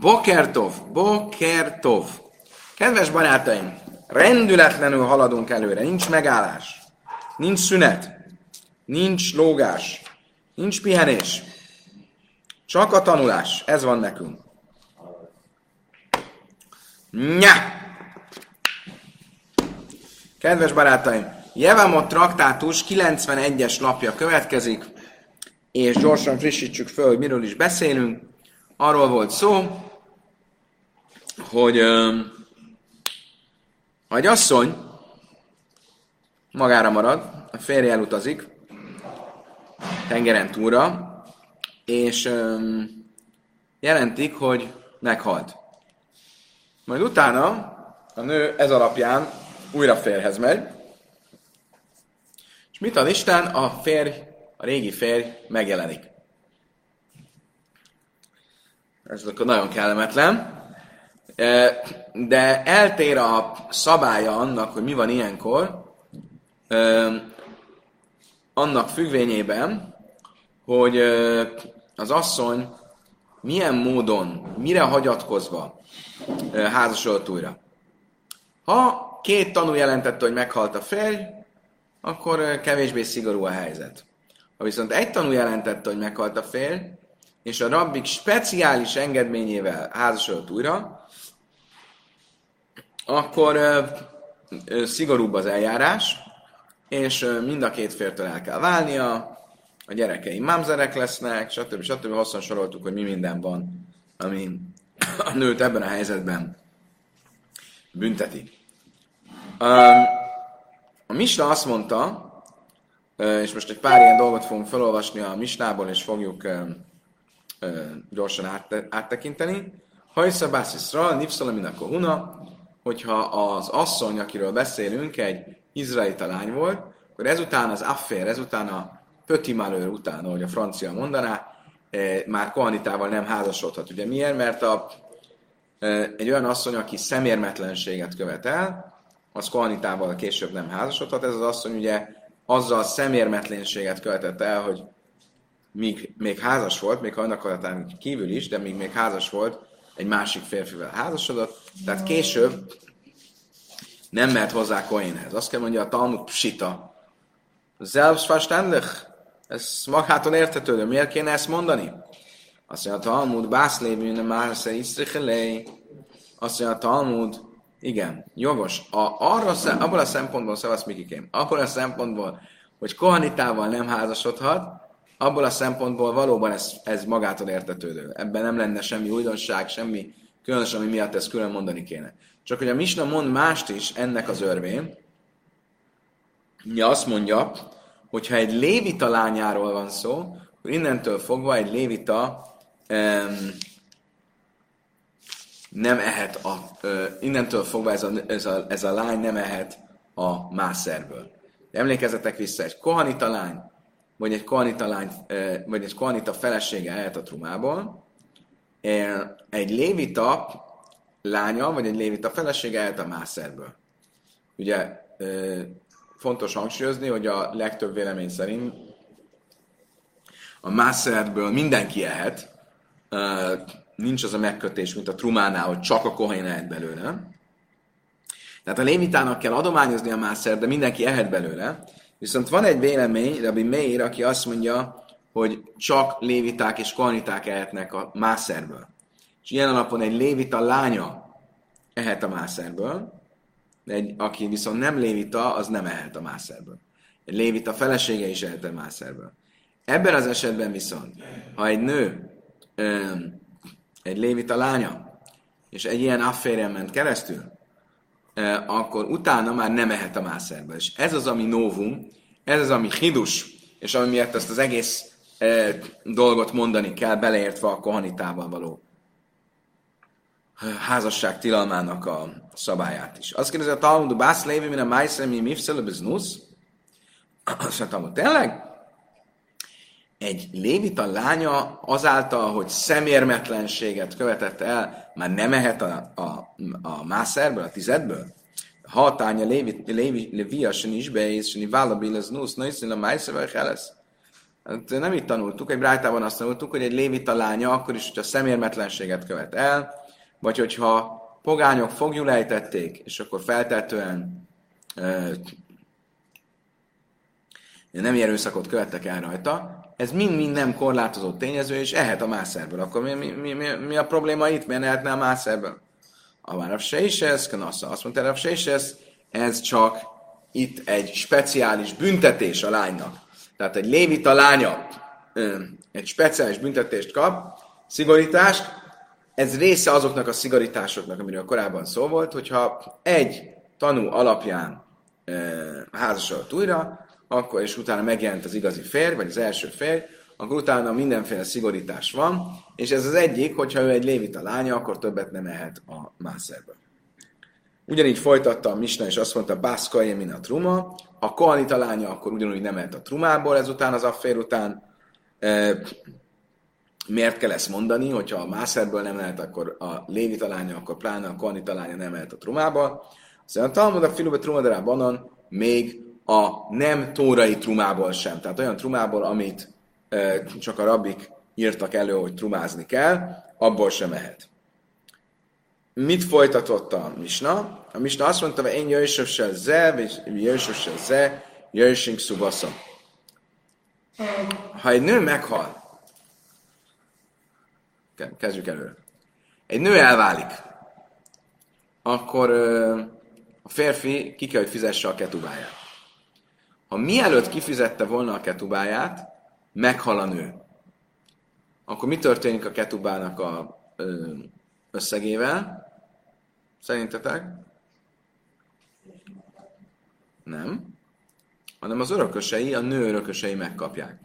Bokertov, Bokertov. Kedves barátaim, rendületlenül haladunk előre, nincs megállás, nincs szünet, nincs lógás, nincs pihenés, csak a tanulás, ez van nekünk. Nya! Kedves barátaim, Jevamot traktátus 91-es lapja következik, és gyorsan frissítsük föl, hogy miről is beszélünk. Arról volt szó, hogy ha egy asszony magára marad, a férje elutazik tengeren túlra, és jelentik, hogy meghalt. Majd utána a nő ez alapján újra férhez megy, és mit ad Isten? A férj, a régi férj megjelenik. Ez akkor nagyon kellemetlen. De eltér a szabálya annak, hogy mi van ilyenkor, annak függvényében, hogy az asszony milyen módon, mire hagyatkozva házasodott újra. Ha két tanú jelentette, hogy meghalt a férj, akkor kevésbé szigorú a helyzet. Ha viszont egy tanú jelentette, hogy meghalt a férj, és a rabbik speciális engedményével házasodott újra, akkor ö, ö, szigorúbb az eljárás, és ö, mind a két fértől el kell válnia, a gyerekei mamzerek lesznek, stb. stb. Hosszan soroltuk, hogy mi minden van, ami a nőt ebben a helyzetben bünteti. A Misna azt mondta, és most egy pár ilyen dolgot fogunk felolvasni a Misnából, és fogjuk gyorsan áttekinteni. Hajsza Bászisra, Nipszalamin a Kohuna, hogyha az asszony, akiről beszélünk, egy izraelita lány volt, akkor ezután az affér, ezután a petit malheur után, ahogy a francia mondaná, már kohanitával nem házasodhat. Ugye miért? Mert a, egy olyan asszony, aki szemérmetlenséget követel, az kohanitával később nem házasodhat. Ez az asszony ugye azzal szemérmetlenséget követett el, hogy míg még házas volt, még annak kívül is, de még még házas volt, egy másik férfivel házasodott, tehát később nem mert hozzá Kohénhez. Azt kell mondja a Talmud Psita. Selbstverständlich. Ez magától értető, de miért kéne ezt mondani? Azt mondja a Talmud, Bászlévű, nem már Isztrichelei. Azt mondja a Talmud, igen, jogos. A, arra, abból a szempontból, szavasz Mikikém, abból a szempontból, hogy kohanitával nem házasodhat, abból a szempontból valóban ez, ez magától értetődő. Ebben nem lenne semmi újdonság, semmi különös, ami miatt ezt külön mondani kéne. Csak hogy a Misna mond mást is ennek az örvén, ja, azt mondja, hogy ha egy lévita lányáról van szó, akkor innentől fogva egy lévita um, nem ehet a, uh, innentől fogva ez a, ez, a, ez a lány nem ehet a mászerből. Emlékezzetek vissza, egy kohanita lány vagy egy koanita, lány, vagy egy koanita felesége ehet a trumából, egy lévita lánya, vagy egy lévita felesége ehet a mászerből. Ugye fontos hangsúlyozni, hogy a legtöbb vélemény szerint a mászerből mindenki ehet, nincs az a megkötés, mint a trumánál, hogy csak a kohén ehet belőle. Tehát a lévitának kell adományozni a mászer, de mindenki ehet belőle. Viszont van egy vélemény, Rabbi Meir, aki azt mondja, hogy csak léviták és kohaniták ehetnek a mászerből. És ilyen alapon egy lévita lánya ehet a mászerből, egy, aki viszont nem lévita, az nem ehet a mászerből. Egy lévita felesége is ehet a mászerből. Ebben az esetben viszont, ha egy nő, egy lévita lánya, és egy ilyen afférjen ment keresztül, akkor utána már nem ehet a mászerből. És ez az, ami novum, ez az, ami hidus, és ami miatt ezt az egész e, dolgot mondani kell, beleértve a kohanitával való házasság tilalmának a szabályát is. Azt kérdezi a Talmud, Bász Lévi, min a Májszemi Mifszelő Biznusz? Azt mondta, tényleg? Egy lévita lánya azáltal, hogy szemérmetlenséget követett el, már nem ehet a, a, a mászerből, a tizedből? Hatánya Lévi, Lévi, Lévia, se is beész, se válabil az nusz, nőszín a májszevel lesz. Hát nem itt tanultuk, egy brájtában azt tanultuk, hogy egy lévita lánya akkor is, hogyha szemérmetlenséget követ el, vagy hogyha pogányok fogjulejtették, és akkor feltetően nem erőszakot követtek el rajta, ez mind-mind nem korlátozó tényező, és ehet a mászerből. Akkor mi, mi, mi, mi, mi a probléma itt? Miért ehetne a mászerből? A Várav ez, Kanassa azt mondta, Rav ez, ez csak itt egy speciális büntetés a lánynak. Tehát egy lévita lánya egy speciális büntetést kap, szigorítást, ez része azoknak a szigorításoknak, amiről korábban szó volt, hogyha egy tanú alapján e, házasodott újra, akkor és utána megjelent az igazi férj, vagy az első férj, akkor utána mindenféle szigorítás van, és ez az egyik, hogyha ő egy lévita lánya, akkor többet nem ehet a mászerből. Ugyanígy folytatta a Misna, és azt mondta, Bászka min a truma, a kohanita lánya akkor ugyanúgy nem ehet a trumából ezután, az affér után. E, miért kell ezt mondani, hogyha a mászerből nem lehet, akkor a lévita lánya, akkor pláne a kohanita lánya nem lehet a trumából. Aztán a Talmud a filuba trumadarában még a nem tórai trumából sem. Tehát olyan trumából, amit csak a rabbik írtak elő, hogy trumázni kell, abból sem mehet. Mit folytatott a Misna? A Misna azt mondta, hogy én jöjjössel ze, vagy jöjjössel ze, jöjjössünk szubasza. Ha egy nő meghal, kezdjük előre. Egy nő elválik, akkor a férfi ki kell, hogy fizesse a ketubáját. Ha mielőtt kifizette volna a ketubáját, meghal a nő, akkor mi történik a ketubának a összegével? Szerintetek? Nem. Hanem az örökösei, a nő örökösei megkapják.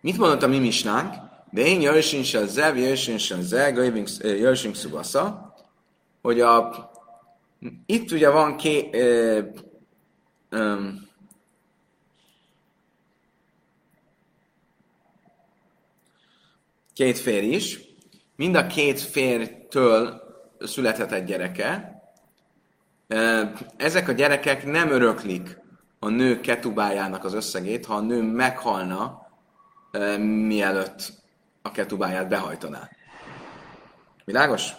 Mit mondott a mi misnánk? De én jöjjön se zev, jöjjön se zev, jöjjön szubasza, hogy a, itt ugye van két, ö, ö, két férj is, mind a két fértől születhet egy gyereke. Ezek a gyerekek nem öröklik a nő ketubájának az összegét, ha a nő meghalna, mielőtt a ketubáját behajtaná. Világos?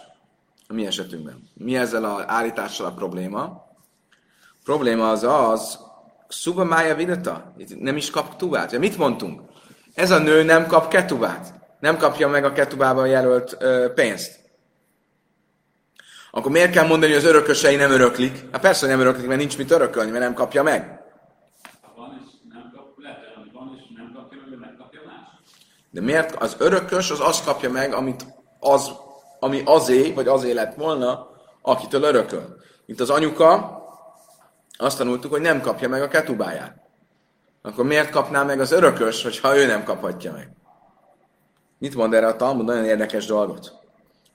A mi esetünkben. Mi ezzel az állítással a probléma? A probléma az az, Szuba mája vidata? Nem is kap ketubát. Mit mondtunk? Ez a nő nem kap ketubát. Nem kapja meg a ketubában jelölt ö, pénzt. Akkor miért kell mondani, hogy az örökösei nem öröklik? Hát persze, hogy nem öröklik, mert nincs mit örökölni, mert nem kapja meg. De miért az örökös az azt kapja meg, amit az, ami azé, vagy azé lett volna, akitől örököl. Mint az anyuka, azt tanultuk, hogy nem kapja meg a ketubáját. Akkor miért kapná meg az örökös, hogyha ő nem kaphatja meg? Mit mond erre a Talmud? Nagyon érdekes dolgot.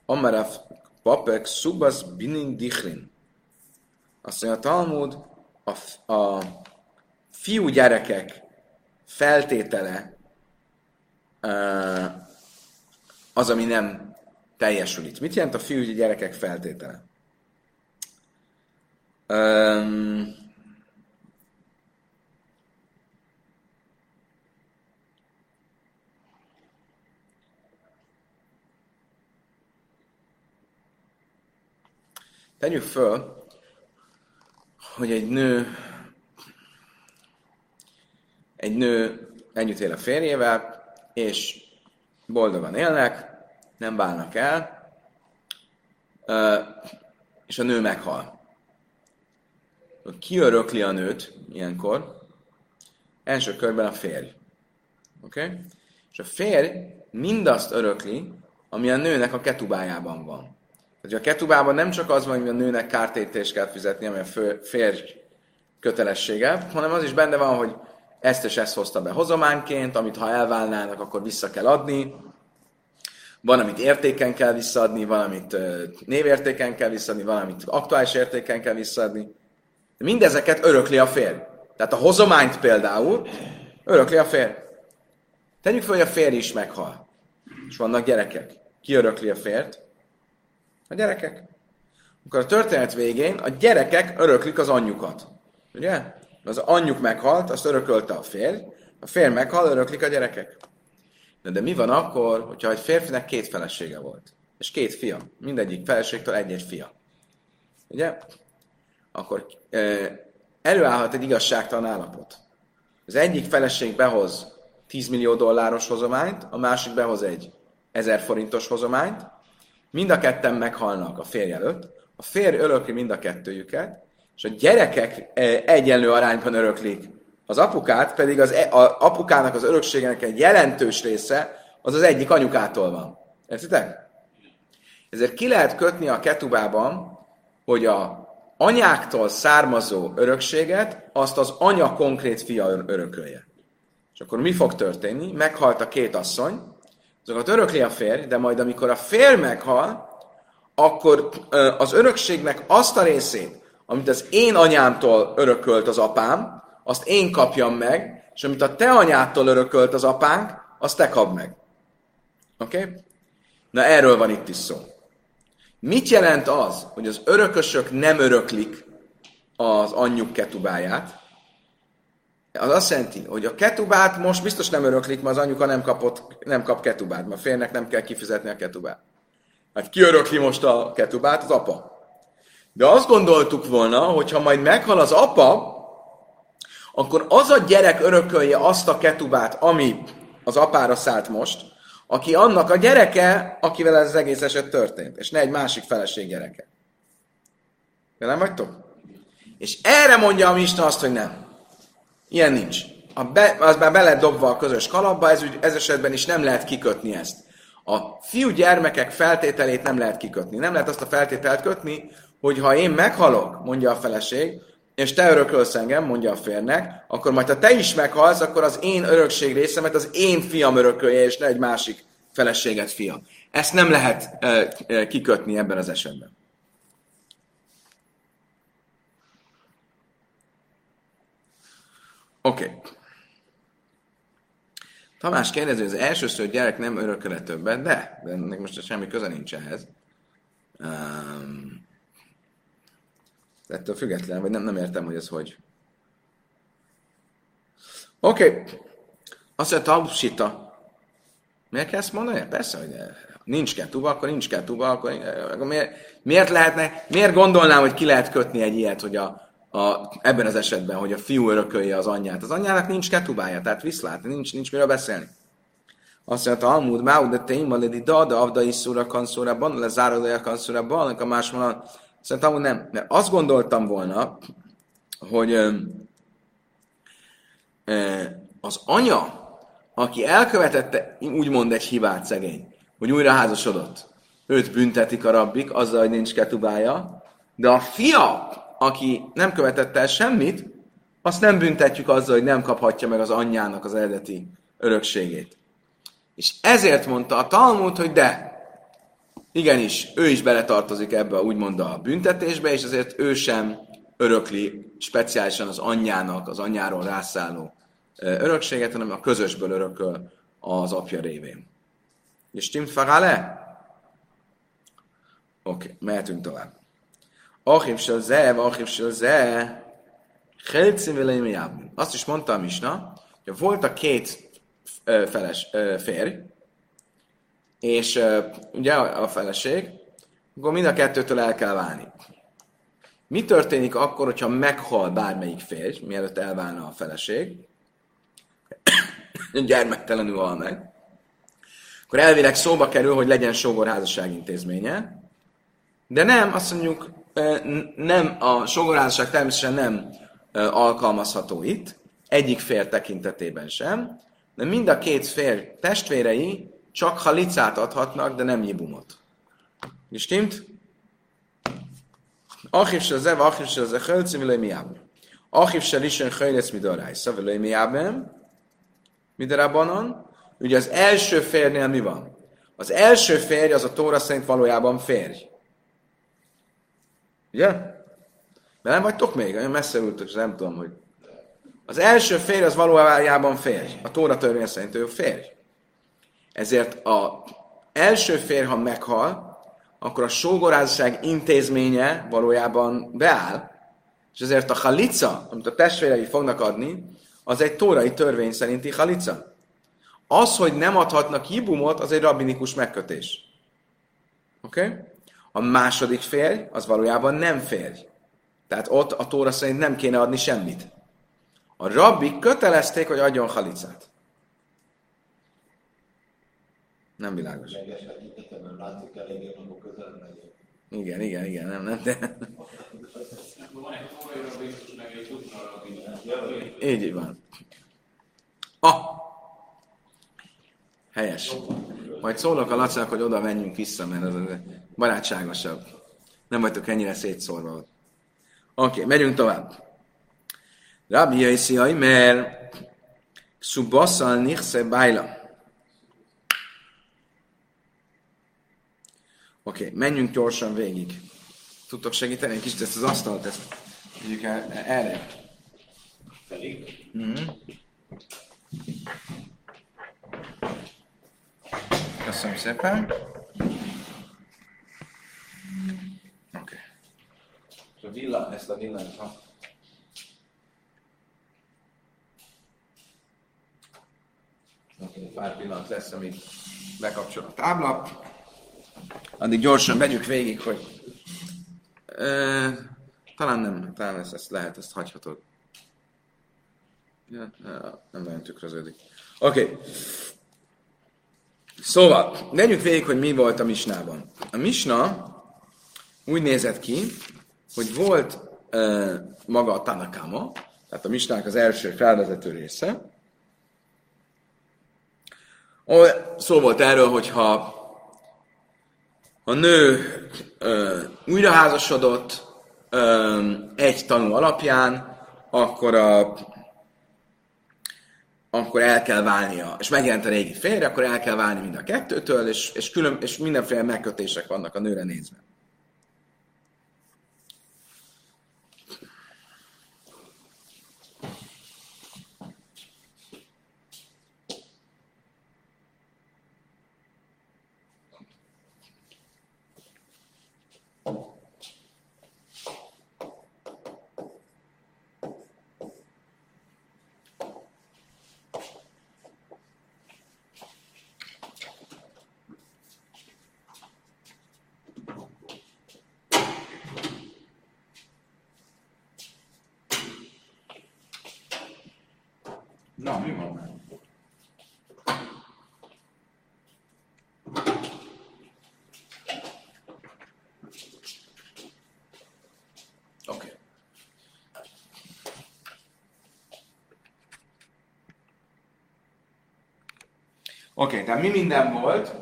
Amaraf papek subas bining dichlin. Azt mondja a Talmud, a, a fiú gyerekek feltétele az, ami nem teljesül itt. Mit jelent a fiúgyi gyerekek feltétele? Um, tegyük föl, hogy egy nő egy nő együtt él a férjével, és boldogan élnek, nem válnak el, és a nő meghal. Ki örökli a nőt ilyenkor? Első körben a férj. Oké? Okay? És a férj mindazt örökli, ami a nőnek a ketubájában van. Tehát a ketubában nem csak az van, hogy a nőnek kártérítést kell fizetni, ami a férj kötelessége, hanem az is benne van, hogy ezt és ezt hozta be hozománként, amit ha elválnának, akkor vissza kell adni. Van, amit értéken kell visszaadni, van, amit névértéken kell visszaadni, van, amit aktuális értéken kell visszaadni. De mindezeket örökli a férj. Tehát a hozományt például örökli a férj. Tegyük fel, hogy a férj is meghal. És vannak gyerekek. Ki örökli a férjt? A gyerekek. Akkor a történet végén a gyerekek öröklik az anyjukat. Ugye? Az anyjuk meghalt, azt örökölte a férj, a férj meghal, öröklik a gyerekek. De, de mi van akkor, hogyha egy férfinek két felesége volt, és két fia, mindegyik feleségtől egy-egy fia. Ugye? Akkor előállhat egy igazságtalan állapot. Az egyik feleség behoz 10 millió dolláros hozományt, a másik behoz egy 1000 forintos hozományt, mind a ketten meghalnak a férj előtt, a férj örökli mind a kettőjüket, és a gyerekek egyenlő arányban öröklik. Az apukát pedig az e, a apukának az örökségének egy jelentős része az az egyik anyukától van. Értitek? Ezért ki lehet kötni a ketubában, hogy a anyáktól származó örökséget azt az anya konkrét fia örökölje. És akkor mi fog történni? Meghalt a két asszony, azokat örökli a férj, de majd amikor a férj meghal, akkor az örökségnek azt a részét, amit az én anyámtól örökölt az apám, azt én kapjam meg, és amit a te anyától örökölt az apánk, azt te kap meg. Oké? Okay? Na erről van itt is szó. Mit jelent az, hogy az örökösök nem öröklik az anyjuk ketubáját? Az azt jelenti, hogy a ketubát most biztos nem öröklik, mert az anyuka nem, kapott, nem kap ketubát, mert a nem kell kifizetni a ketubát. Hát ki örökli most a ketubát? Az apa. De azt gondoltuk volna, hogy ha majd meghal az apa, akkor az a gyerek örökölje azt a ketubát, ami az apára szállt most, aki annak a gyereke, akivel ez az egész eset történt, és ne egy másik feleség gyereke. De nem vagytok? És erre mondja a Mista azt, hogy nem. Ilyen nincs. A be, az már be lett dobva a közös kalapba, ez, ez esetben is nem lehet kikötni ezt. A fiú gyermekek feltételét nem lehet kikötni. Nem lehet azt a feltételt kötni, hogy ha én meghalok, mondja a feleség, és te örökölsz engem, mondja a férnek, akkor majd ha te is meghalsz, akkor az én örökség részemet az én fiam örökölje, és ne egy másik feleséget fia. Ezt nem lehet e, e, kikötni ebben az esetben. Oké. Okay. Tamás kérdezi, hogy az elsőször gyerek nem örököle többet, de, de ennek most semmi köze nincs ehhez. Um, ettől független, vagy nem, nem értem, hogy ez hogy. Oké. Okay. Azt mondja, Taubsita. Miért kell ezt mondani? Persze, hogy nincs ketuba, akkor nincs ketuba, akkor, akkor miért, miért lehetne, miért gondolnám, hogy ki lehet kötni egy ilyet, hogy a, a, ebben az esetben, hogy a fiú örökölje az anyját. Az anyjának nincs ketubája, tehát viszlát, nincs, nincs miről beszélni. Azt mondja, Almud, Máu, de téma, ledi da, de avda is szúra kanszórában, le záródója kanszórában, a más Szerintem nem. Mert azt gondoltam volna, hogy az anya, aki elkövetette úgymond egy hibát szegény, hogy újra házasodott, őt büntetik a rabbik azzal, hogy nincs ketubája, de a fia, aki nem követette el semmit, azt nem büntetjük azzal, hogy nem kaphatja meg az anyjának az eredeti örökségét. És ezért mondta a Talmud, hogy de, igenis, ő is beletartozik ebbe úgymond a büntetésbe, és azért ő sem örökli speciálisan az anyjának, az anyjáról rászálló örökséget, hanem a közösből örököl az apja révén. És Tim Farale? Oké, okay, mehetünk tovább. Achiv se ze, achiv se ze, Azt is mondta a Misna, hogy volt a két feles férj, és uh, ugye a, feleség, akkor mind a kettőtől el kell válni. Mi történik akkor, hogyha meghal bármelyik férj, mielőtt elválna a feleség? Gyermektelenül hal meg. Akkor elvileg szóba kerül, hogy legyen sógorházasság intézménye. De nem, azt mondjuk, nem, a sógorházasság természetesen nem alkalmazható itt, egyik fér tekintetében sem, de mind a két fér testvérei csak halicát adhatnak, de nem jibumot. Stimmt? Achiv se zeva, achiv se ze chölci, vilaj miábem. Achiv se lisen chölec midarájsza, vilaj miábem. Midarabanon. Ugye az első férnél mi van? Az első férj az a Tóra szerint valójában férj. Ugye? De nem vagytok még? Olyan messze ültök, nem tudom, hogy... Az első férj az valójában férj. A Tóra törvény szerint ő férj. Ezért a első férj, ha meghal, akkor a sógorázság intézménye valójában beáll, És ezért a halica, amit a testvérei fognak adni, az egy tórai törvény szerinti halica. Az, hogy nem adhatnak hibumot, az egy rabinikus megkötés. Oké? Okay? A második férj, az valójában nem férj. Tehát ott a tóra szerint nem kéne adni semmit. A rabbik kötelezték, hogy adjon halicát. Nem világos. Igen, igen, igen, nem, nem, de... Így van. Ah! Helyes. Majd szólok a Lacinak, hogy oda menjünk vissza, mert az barátságosabb. Nem vagytok ennyire szétszórva ott. Oké, okay, megyünk tovább. Rabbi Jaiszi mert Subasszal Nichse Bájla. Oké, okay, menjünk gyorsan végig. Tudtok segíteni egy kicsit ezt az asztalt, ezt vigyük el, erre. Pedig? Mm-hmm. Köszönöm szépen. Oké. Okay. A villa, ezt a villányt, ha pár pillanat lesz, amíg bekapcsol a tábla. Addig gyorsan megyünk végig, hogy e, talán nem, talán ezt, ezt lehet, ezt hagyhatod. Ja, nem nagyon tükröződik. Oké. Okay. Szóval, menjünk végig, hogy mi volt a misnában. A misna úgy nézett ki, hogy volt e, maga a Tanakama, tehát a misnának az első felvezető része, Szó volt erről, hogyha a nő ö, újraházasodott ö, egy tanú alapján, akkor a akkor el kell válnia, és megjelent a régi férje, akkor el kell válni mind a kettőtől, és, és, külön, és mindenféle megkötések vannak a nőre nézve. Na, mi van már? Oké. Oké, tehát mi minden volt?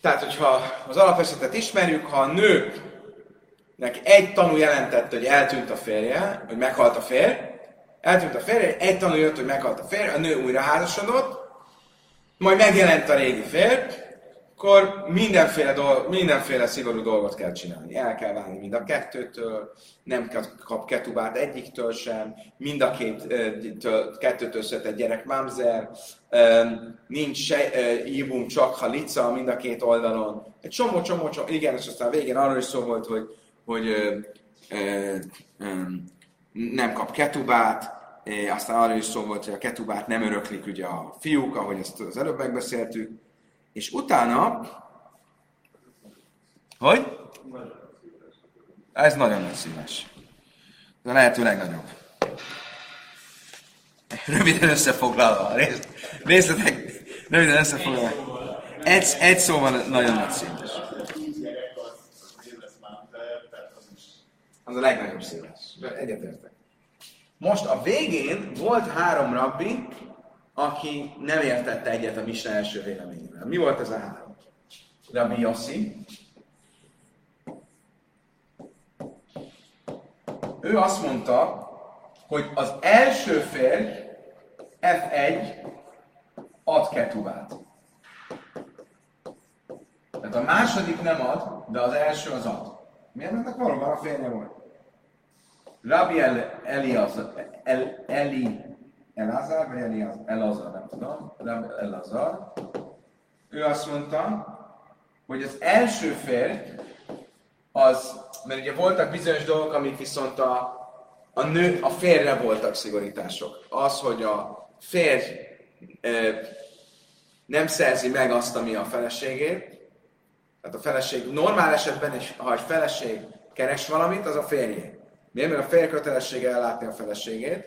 Tehát, hogyha az alapesetet ismerjük, ha a nőnek egy tanú jelentett, hogy eltűnt a férje, hogy meghalt a férj, eltűnt a férje, egy tanú jött, hogy meghalt a férje, a nő újra házasodott, majd megjelent a régi férj, akkor mindenféle, dolg, mindenféle szigorú dolgot kell csinálni. El kell válni mind a kettőtől, nem kap ketubát egyiktől sem, mind a két, kettőtől született gyerek mamzer, nincs se, ibum, csak halica mind a két oldalon. Egy csomó, csomó, csomó, igen, és aztán végén arról is szó volt, hogy, hogy ö, ö, ö, nem kap ketubát, aztán arra is szó volt, hogy a ketubát nem öröklik ugye a fiúk, ahogy ezt az előbb megbeszéltük, és utána, hogy? Ez nagyon nagy szíves. Ez a lehető legnagyobb. Röviden összefoglalva. Részletek, röviden összefoglalva. Egy, egy szóval nagyon nagy szíves. Az a legnagyobb szíves. Egyetértek. Most a végén volt három rabbi, aki nem értette egyet a Misna első véleményével. Mi volt ez a három? Rabbi Yossi. Ő azt mondta, hogy az első férj F1 ad ketubát. Tehát a második nem ad, de az első az ad. Miért? Mert valóban a férje volt. Rabbi El, Eliazar, El, Eli, Elazar, vagy Eliaz, Elazar, nem tudom, Rabbi Elazar, ő azt mondta, hogy az első férj, az, mert ugye voltak bizonyos dolgok, amik viszont a a nő, a férre voltak szigorítások. Az, hogy a férj ö, nem szerzi meg azt, ami a feleségét, tehát a feleség normál esetben, is, ha egy feleség keres valamit, az a férjé. Miért? Mert a férj kötelessége ellátni a feleségét,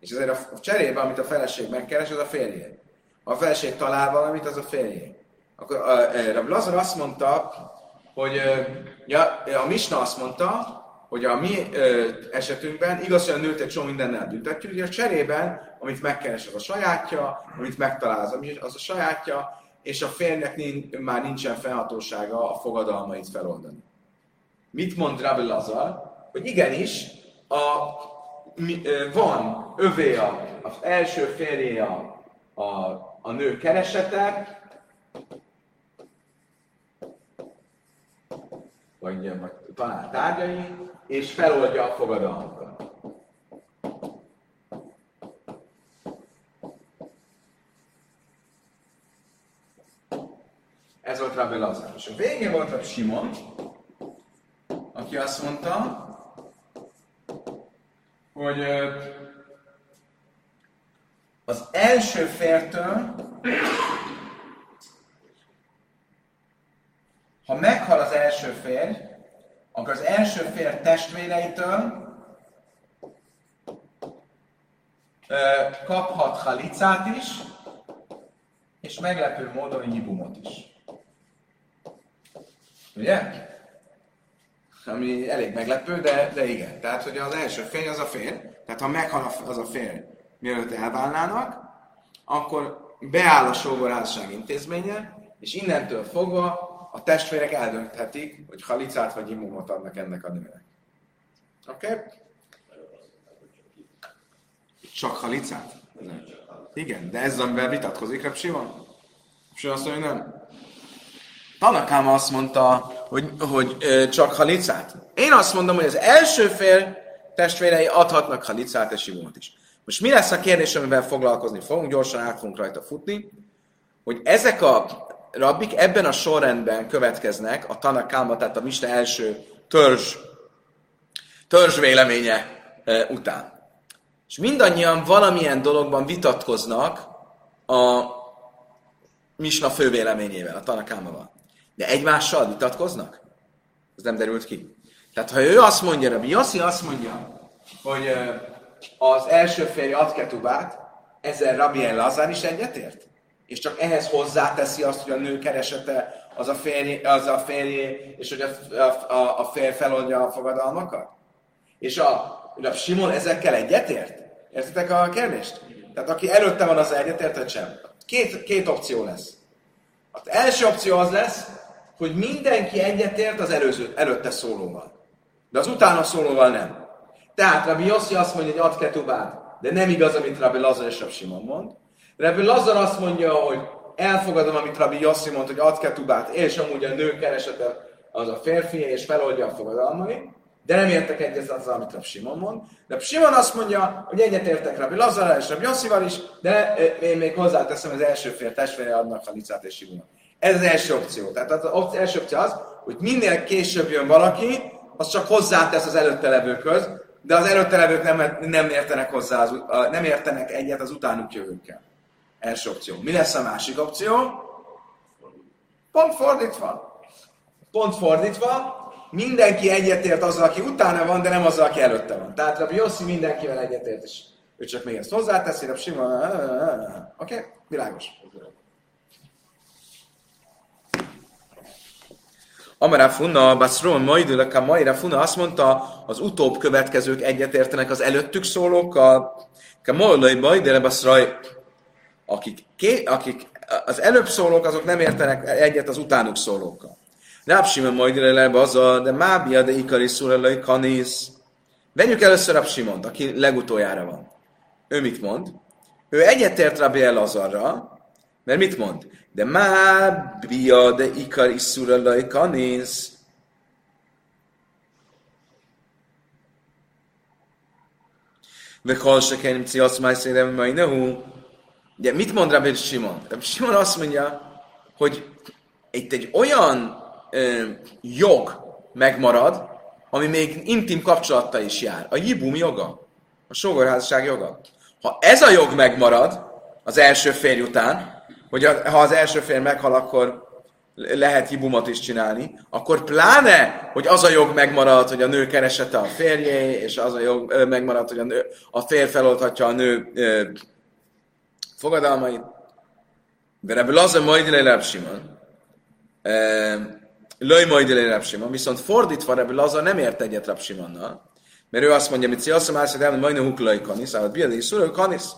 és ezért a cserébe, amit a feleség megkeres, az a férjé. Ha a feleség talál valamit, az a férjé. Akkor a Lazar azt mondta, hogy ja, a Misna azt mondta, hogy a mi esetünkben igaz, hogy a nőt egy csomó mindennel büntetjük, hogy a cserében, amit megkeres, az a sajátja, amit megtalál, az, a sajátja, és a férnek nincs, már nincsen felhatósága a fogadalmait feloldani. Mit mond Rabbi Lazar? Hogy igenis, a, van övé a, az első férje a, a, a nő keresete, vagy, vagy talál tárgyai, és feloldja a fogadalmakat. Ez volt Rabbi Lazar. És a végén volt Rabbi Simon, aki azt mondta, hogy az első fértől, ha meghal az első férj, akkor az első férj testvéreitől kaphat halicát is, és meglepő módon nyibumot is. Ugye? Ami elég meglepő, de, de igen. Tehát, hogy az első férj az a férj, tehát ha meghal az a férj, mielőtt elválnának, akkor beáll a sógorházasság intézménye, és innentől fogva a testvérek eldönthetik, hogy halicát vagy imumot adnak ennek a nőnek. Oké? Okay? Csak halicát? Nem. Igen, de ez amivel vitatkozik Reb Simon. Simon azt mondja, nem. Tanakám azt mondta, hogy, hogy ö, csak halicát. Én azt mondom, hogy az első fél testvérei adhatnak halicát és imumot is. Most mi lesz a kérdés, amivel foglalkozni fogunk, gyorsan át fogunk rajta futni, hogy ezek a rabbik ebben a sorrendben következnek a Tanakáma, tehát a Mista első törzs, törzs véleménye e, után. És mindannyian valamilyen dologban vitatkoznak a Misna fővéleményével, a Tanakámával. De egymással vitatkoznak? Ez nem derült ki. Tehát ha ő azt mondja, Rabbi Yossi azt mondja, hogy az első férj Atketubát, ezzel Rabbi Lazár is egyetért? És csak ehhez hozzáteszi azt, hogy a nő keresete az a férj, az a férjé, és hogy a, a, a férj feloldja a fogadalmakat? És a, a Simon ezekkel egyetért? Értitek a kérdést? Tehát aki előtte van, az egyetért, vagy sem? Két, két opció lesz. Az első opció az lesz, hogy mindenki egyetért az előző, előtte szólóval. De az utána szólóval nem. Tehát Rabbi Yossi azt mondja, hogy ad ketubát, de nem igaz, amit Rabbi Lazar és Rabbi Simon mond. Rabbi Lazar azt mondja, hogy elfogadom, amit Rabbi Yossi mondta, hogy ad ketubát, és amúgy a nő keresete az a férfi, és feloldja a fogadalmai, de nem értek egyet azzal, amit Rabbi Simon mond. De Simon azt mondja, hogy egyetértek Rabbi Lazar és Rabbi Yossival is, de én még hozzáteszem, az első fél testvére adnak Halicát és Simonot. Ez az első opció. Tehát az első opció az, hogy minél később jön valaki, az csak hozzátesz az előtte levőkhöz, de az előtte levők nem, nem értenek hozzá, az, nem értenek egyet az utánuk jövőkkel. Első opció. Mi lesz a másik opció? Pont fordítva. Pont fordítva, mindenki egyetért azzal, aki utána van, de nem azzal, aki előtte van. Tehát Rabbi Yossi mindenkivel egyetért, és ő csak még ezt hozzáteszi, Rabbi Simon, oké, okay? világos. Amara Funa, Basron, Majdülök, a Majra Funa azt mondta, az utóbb következők egyetértenek az előttük szólókkal. Kamolai Majdele Basraj, akik, ké, akik az előbb szólók, azok nem értenek egyet az utánuk szólókkal. Rápsimon majd az a, de mábia, de ikari szurelai kanisz. Vegyük először Simont, aki legutoljára van. Ő mit mond? Ő egyetért Rabbi Elazarra, mert mit mond? De mábia, de ikari kanisz. Vekal se kenim azt máj szépen majd nehu. Ugye mit mond Rabbi Simon? Rabbi Simon azt mondja, hogy itt egy olyan ö, jog megmarad, ami még intim kapcsolatta is jár. A jibum joga, a sógorházasság joga. Ha ez a jog megmarad az első férj után, hogy a, ha az első férj meghal, akkor lehet hibumot is csinálni, akkor pláne, hogy az a jog megmarad, hogy a nő keresete a férjé, és az a jog megmarad, hogy a, nő, a férj feloldhatja a nő ö, fogadalmait. De ebből az a majd Reb Simon. Löj majd Reb Simon, viszont fordítva ebből az a nem ért egyet Reb Simonnal, mert ő azt mondja, hogy Ciasszom mondja, hogy majdnem huklai kanisz, szóval biadé szülő kanisz.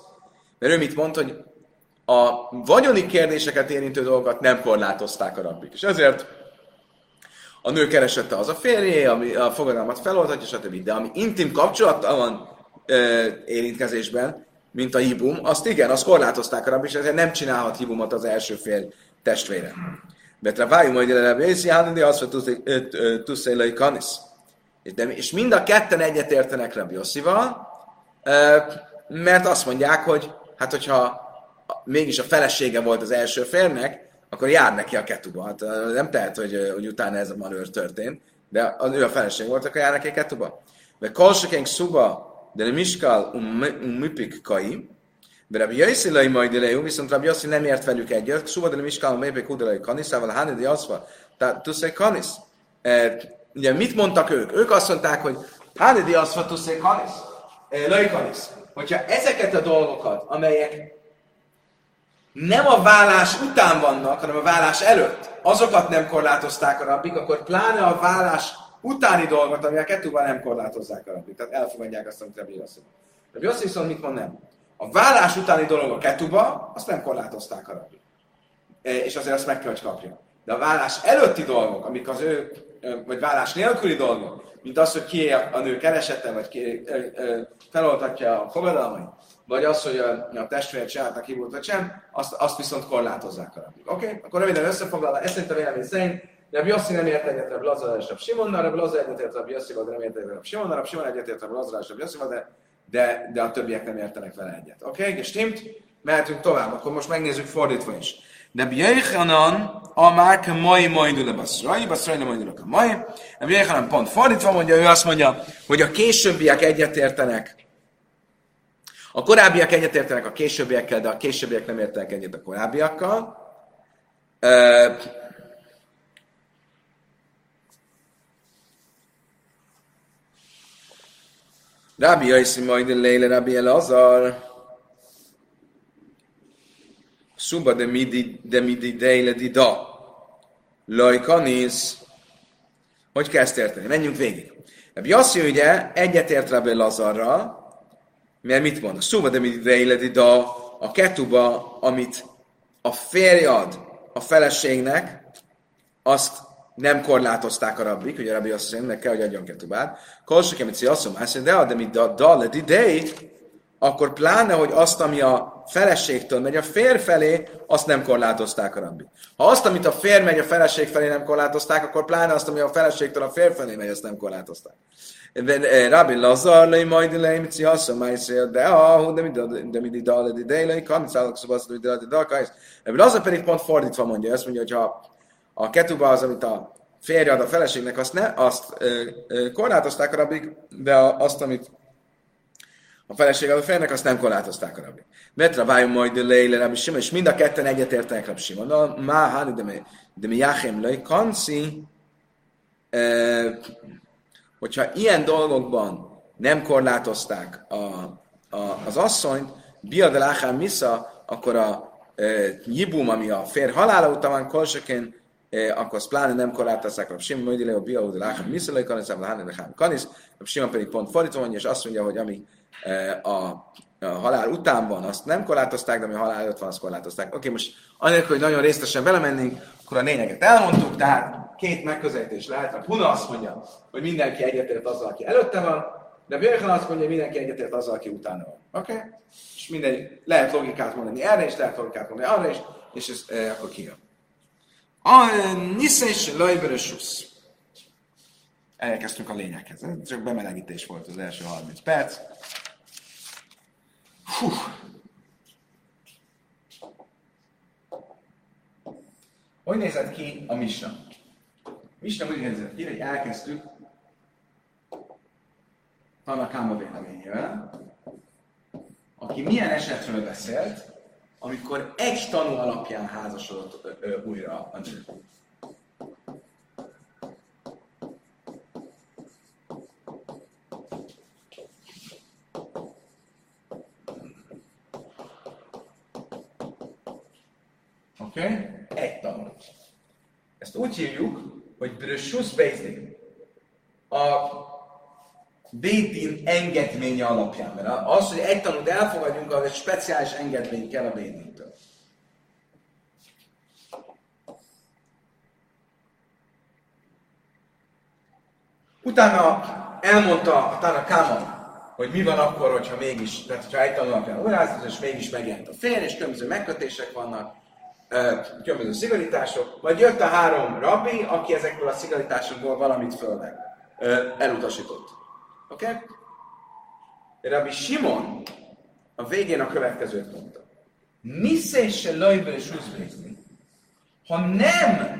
Mert ő mit mond, hogy a vagyoni kérdéseket érintő dolgokat nem korlátozták a rabbik. És ezért a nő keresette az a férjé, ami a fogadalmat feloldhatja, stb. De ami intim kapcsolattal van e, érintkezésben, mint a hibum, azt igen, azt korlátozták a rabbik, és ezért nem csinálhat hibumot az első férj testvére. Betre vájú majd a rabbi, de azt tuszélai kanisz. És mind a ketten egyetértenek Rabbi Yossival, mert azt mondják, hogy hát hogyha mégis a felesége volt az első férnek, akkor jár neki a ketuba. Hát nem tehet, hogy, hogy utána ez a manőr történt, de ő a feleség volt, akkor jár neki a ketuba. De kolsakénk szuba, de nem iskal umipik kai, de Rabbi Yossi lai majd ilejú, viszont Rabbi Yossi nem ért velük egyet, szuba, de nem iskal umipik udelai kaniszával, hát de aszva, tehát tuszai kanisz. Ugye mit mondtak ők? Ők azt mondták, hogy Hánedi aszva tuszai kanisz, lai kanisz. Hogyha ezeket a dolgokat, amelyek nem a vállás után vannak, hanem a vállás előtt, azokat nem korlátozták a rabbik, akkor pláne a vállás utáni dolgot, a kettőben nem korlátozzák a rabbik. Tehát elfogadják azt, amit Rabbi Yossi. Rabbi Yossi viszont mit mond nem? A vállás utáni dolog a kettőba, azt nem korlátozták a rabbik. E, és azért azt meg kell, hogy kapja. De a vállás előtti dolgok, amik az ő, vagy vállás nélküli dolgok, mint az, hogy ki a nő keresete, vagy ki feloldhatja a fogadalmait, vagy az, hogy a, a testvér csináltak hívót, vagy sem, azt, azt viszont korlátozzák a rabbik. Oké? Okay? Akkor röviden összefoglalva, ezt szerint a vélemény szerint Rabbi Yossi nem ért egyet Rabbi Lazar és Rabbi Simonnal, Rabbi Lazar egyetért Rabbi Yossival, de nem ért egyet Rabbi Simonnal, Rabbi Simon egyetért Rabbi Lazar és Rabbi Yossival, de, de, de a többiek nem értenek vele egyet. Oké? Okay? És stimmt? Mehetünk tovább, akkor most megnézzük fordítva is. De Bjeichanan a márka mai majd a baszrai, baszrai nem majd a mai. De Bjeichanan pont fordítva mondja, ő azt mondja, hogy a későbbiek egyetértenek a korábbiak egyetértenek a későbbiekkel, de a későbbiek nem értenek egyet a korábbiakkal. Rabbi Jaisi majd Leile Rabbi Elazar. Suba de midi, de midi deile di da. Lajkanis. Hogy kell ezt érteni? Menjünk végig. Rabbi Jassi ugye egyetért Rabbi Lazarral, mert mit mond? A szóba de mit de a ketuba, amit a férj ad a feleségnek, azt nem korlátozták a rabbik, ugye a rabbi azt mondja, kell, hogy adjon ketubát. Kolsok, amit azt mondja, de de mit da, da le akkor pláne, hogy azt, ami a feleségtől megy a fér felé, azt nem korlátozták a rabbi. Ha azt, amit a fér megy a feleség felé nem korlátozták, akkor pláne azt, ami a feleségtől a fér felé megy, azt nem korlátozták. Rabbi Lazar lei majd lei mit szihassa, máj szél, de ah, de mit de mit dal, de de lei kan, szállok szobasz, de de de kajsz. Rabbi Lazar pedig pont fordítva mondja, azt mondja, hogy ha a ketuba az, amit a férje ad a feleségnek, azt, ne, azt ö, ö, korlátozták a rabbik, de azt, amit a feleség a férnek, azt nem korlátozták a rabbi. Vetra vájum majd de leile és mind a ketten egyetértenek rabbi Simon. Má háni de mi, de mi jáchem lej, kanci, hogyha ilyen dolgokban nem korlátozták a, a, az asszonyt, biadeláhán misza, akkor a e, jibum, ami a fér halála után van, kolsakén, e, akkor azt pláne nem korlátozták, a Simon majd a biadeláhán misza, lej kanisz, a hánedechán kanisz, a Simon pedig pont fordítva mondja, és azt mondja, hogy ami e, a a halál után van, azt nem korlátozták, de ami halál előtt van, azt korlátozták. Oké, okay, most anélkül, hogy nagyon részletesen belemennénk, akkor a lényeget elmondtuk, tehát két megközelítés lehet. A Puna azt mondja, hogy mindenki egyetért azzal, aki előtte van, de Björkhan azt mondja, hogy mindenki egyetért azzal, aki utána van. Oké? Okay? És minden, lehet logikát mondani erre is, lehet logikát mondani arra is, és ez e, akkor kijön. A Nisza és Lajberesusz. Elkezdtünk a lényeghez. Ez csak bemelegítés volt az első 30 perc. Hú. Hogy nézett ki a misna? Misna úgy nézett ki, hogy elkezdtük Tanakáma véleményével, aki milyen esetről beszélt, amikor egy tanú alapján házasodott újra a nő. Oké? Okay? Egy tanú. Ezt úgy hívjuk, hogy Brössusz Beizdik. A Bédin engedménye alapján. Mert az, hogy egy tanút elfogadjunk, az egy speciális engedmény kell a Bédintől. Utána elmondta a Káma, hogy mi van akkor, hogyha mégis, tehát hogyha egy tanul alapján órázat, és mégis megjelent a fél, és különböző megkötések vannak, különböző szigorítások, majd jött a három rabbi, aki ezekből a szigorításokból valamit fölleg elutasított. Oké? Okay? Rabbi Simon a végén a következőt mondta. Niszé se lajből és Ha nem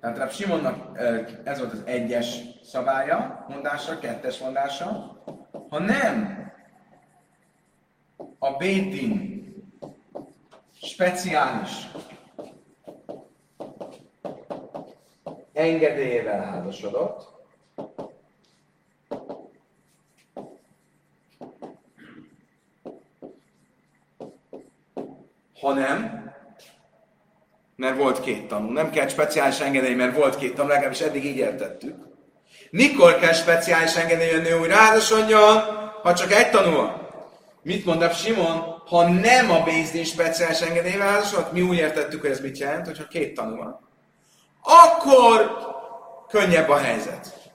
Tehát Rabbi Simonnak ez volt az egyes szabálya, mondása, kettes mondása. Ha nem a Bétin speciális engedélyével házasodott, hanem, mert volt két tanú. Nem kell speciális engedély, mert volt két tanú, legalábbis eddig így értettük. Mikor kell speciális engedély nő újra házasodjon, ha csak egy tanú van? Mit mond Simon? Ha nem a Bézdin speciális engedélyvel házasodott, mi úgy értettük, hogy ez mit jelent, hogyha két tanú van akkor könnyebb a helyzet.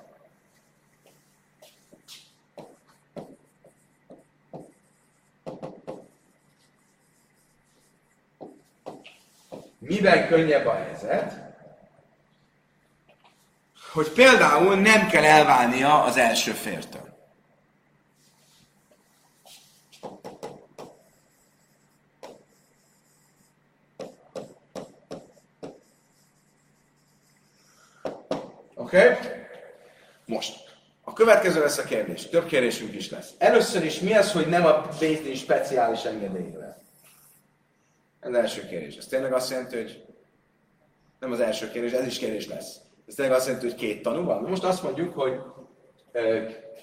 Mivel könnyebb a helyzet? Hogy például nem kell elválnia az első fértől. Oké? Okay? Most. A következő lesz a kérdés. Több kérdésünk is lesz. Először is mi az, hogy nem a Bézdin speciális engedélyével? Ez az első kérdés. Ez tényleg azt jelenti, hogy nem az első kérdés, ez is kérdés lesz. Ez tényleg azt jelenti, hogy két tanú van. Most azt mondjuk, hogy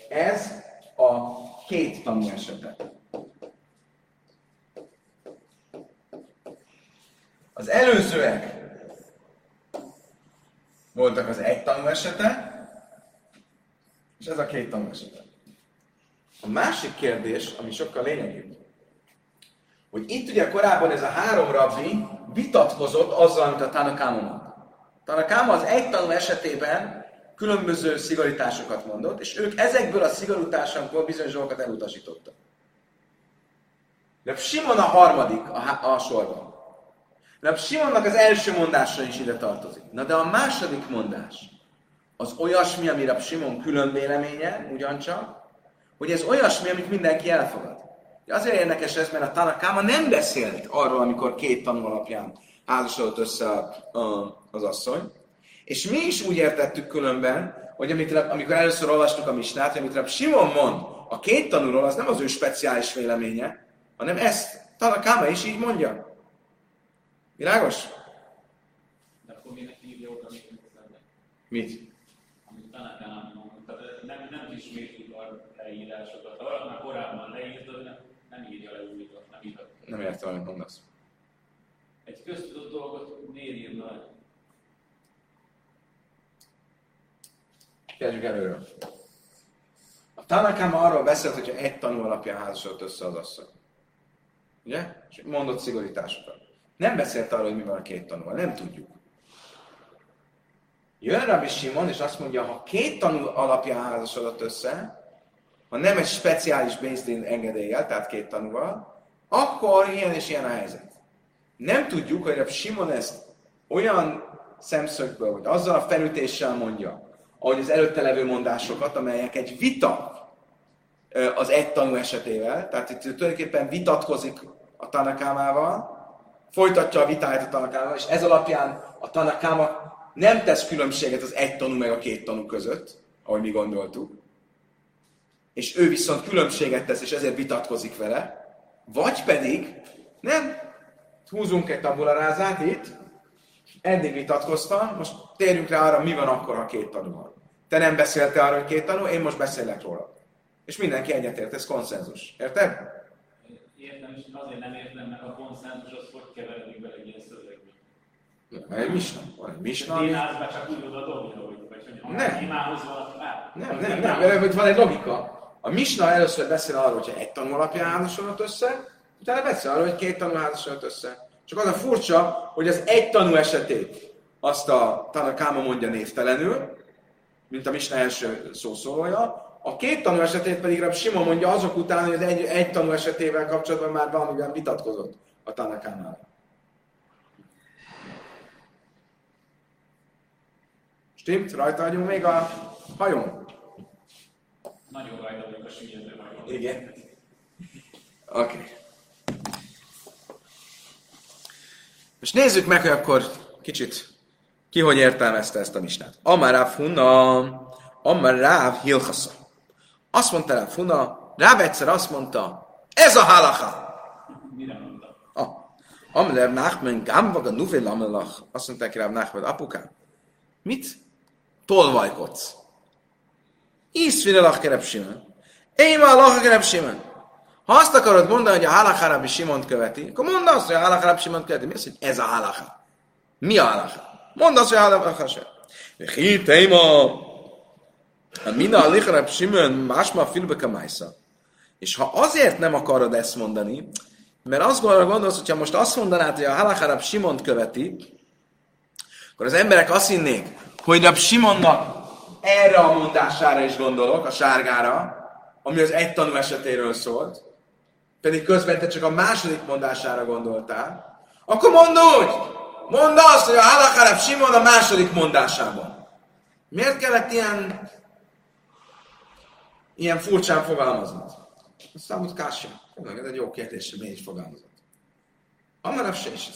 ez a két tanú esete. Az előzőek voltak az egy tanú esete, és ez a két tanú esete. A másik kérdés, ami sokkal lényegibb, hogy itt ugye korábban ez a három rabbi vitatkozott azzal, amit a Tanakáma mond. Tanakáma az egy tanú esetében különböző szigorításokat mondott, és ők ezekből a szigorításokból bizonyos dolgokat elutasítottak. De Simon a harmadik a, a sorban. Rab Simonnak az első mondása is ide tartozik. Na de a második mondás az olyasmi, ami Rab Simon külön véleménye, ugyancsak, hogy ez olyasmi, amit mindenki elfogad. Azért érdekes ez, mert a Tanakáma nem beszélt arról, amikor két tanú alapján házasodott össze a, a, az asszony. És mi is úgy értettük különben, hogy amit, amikor először olvastuk a misnát, amit Rab Simon mond a két tanúról, az nem az ő speciális véleménye, hanem ezt Tanakáma is így mondja. Világos? De akkor minek írja oda még Mit? Amit Tanakán mondta, nem, nem ismétlik a leírásokat. Ha valaki már korábban leírta, nem, nem írja le újra, nem írja. Nem értem, amit mondasz. Egy köztudott dolgot miért írna le? Kezdjük előről. A Tanakama arról beszélt, hogyha egy tanú alapján házasodott össze az asszony. Ugye? És mondott szigorításokat. Nem beszélt arról, hogy mi van a két tanúval, nem tudjuk. Jön Rabbi Simon, és azt mondja, ha két tanú alapján házasodott össze, ha nem egy speciális Bézdin engedéllyel, tehát két tanúval, akkor ilyen és ilyen a helyzet. Nem tudjuk, hogy Rabbi Simon ezt olyan szemszögből, hogy azzal a felütéssel mondja, ahogy az előtte levő mondásokat, amelyek egy vita az egy tanú esetével, tehát itt tulajdonképpen vitatkozik a Tanakámával, folytatja a vitáját a Tanakáma, és ez alapján a Tanakáma nem tesz különbséget az egy tanú meg a két tanú között, ahogy mi gondoltuk, és ő viszont különbséget tesz, és ezért vitatkozik vele, vagy pedig nem, húzunk egy tabularázát itt, eddig vitatkoztam, most térjünk rá arra, mi van akkor, ha két tanú van. Te nem beszéltél arra, hogy két tanú, én most beszélek róla. És mindenki egyetért, ez konszenzus. Érted? Értem, és azért nem értem, mert a konszenzus az hogy keveredik bele egy ilyen szövegbe. Van egy misna. Van egy misna. Ami- csak úgy oda dobja, hogy vagy Nem. van, hát, Nem, nem, nem, mert hogy van egy logika. A Misna először beszél arról, hogyha egy tanú alapján házasodott össze, utána beszél arról, hogy két tanú házasodott össze. Csak az a furcsa, hogy az egy tanú esetét azt a Tanakáma mondja névtelenül, mint a Misna első szószólója, a két tanú esetét pedig Rab Simon mondja azok után, hogy az egy, egy tanú esetével kapcsolatban már valamivel vitatkozott a Tanakámával. Stimmt? Rajta vagyunk még a hajón. nagyon rajta vagyok a süllyedő vagyok. Igen. Oké. Okay. Most nézzük meg, hogy akkor kicsit ki hogy értelmezte ezt a misnát. Amaráv Huna, Amaráv Hilchasa. Azt mondta Ráv Huna, Ráv egyszer azt mondta, ez a halacha. Mire mondta? Ah. Amler Nachmen Gambaga Nuvé Lamelach. Azt mondta ki Ráv Nachmen, apukám, mit tolvajkodsz? Iszfinelach kerep Simon. Én már lach kerep Simon. Ha azt akarod mondani, hogy a halacha Rabbi Simont követi, akkor mondd azt, hogy a halacha Rabbi Simont követi. Mi az, hogy ez a halacha? Mi a halacha? Mondd azt, hogy a halacha se. Hi, téma. A mina a licha Rabbi Simon másma filbeka májsza. És ha azért nem akarod ezt mondani, mert azt gondolsz, hogyha most azt mondanád, hogy a halacha Rabbi Simont követi, akkor az emberek azt hinnék, hogy Rab Simonnak erre a mondására is gondolok, a sárgára, ami az egy tanú esetéről szólt, pedig közben te csak a második mondására gondoltál, akkor mondd úgy! Mondd azt, hogy a halakarab Simon a második mondásában. Miért kellett ilyen, ilyen furcsán fogalmaznod? Ez számot kásja. Ez egy jó kérdés, hogy miért fogalmazott. Amarab Sésis.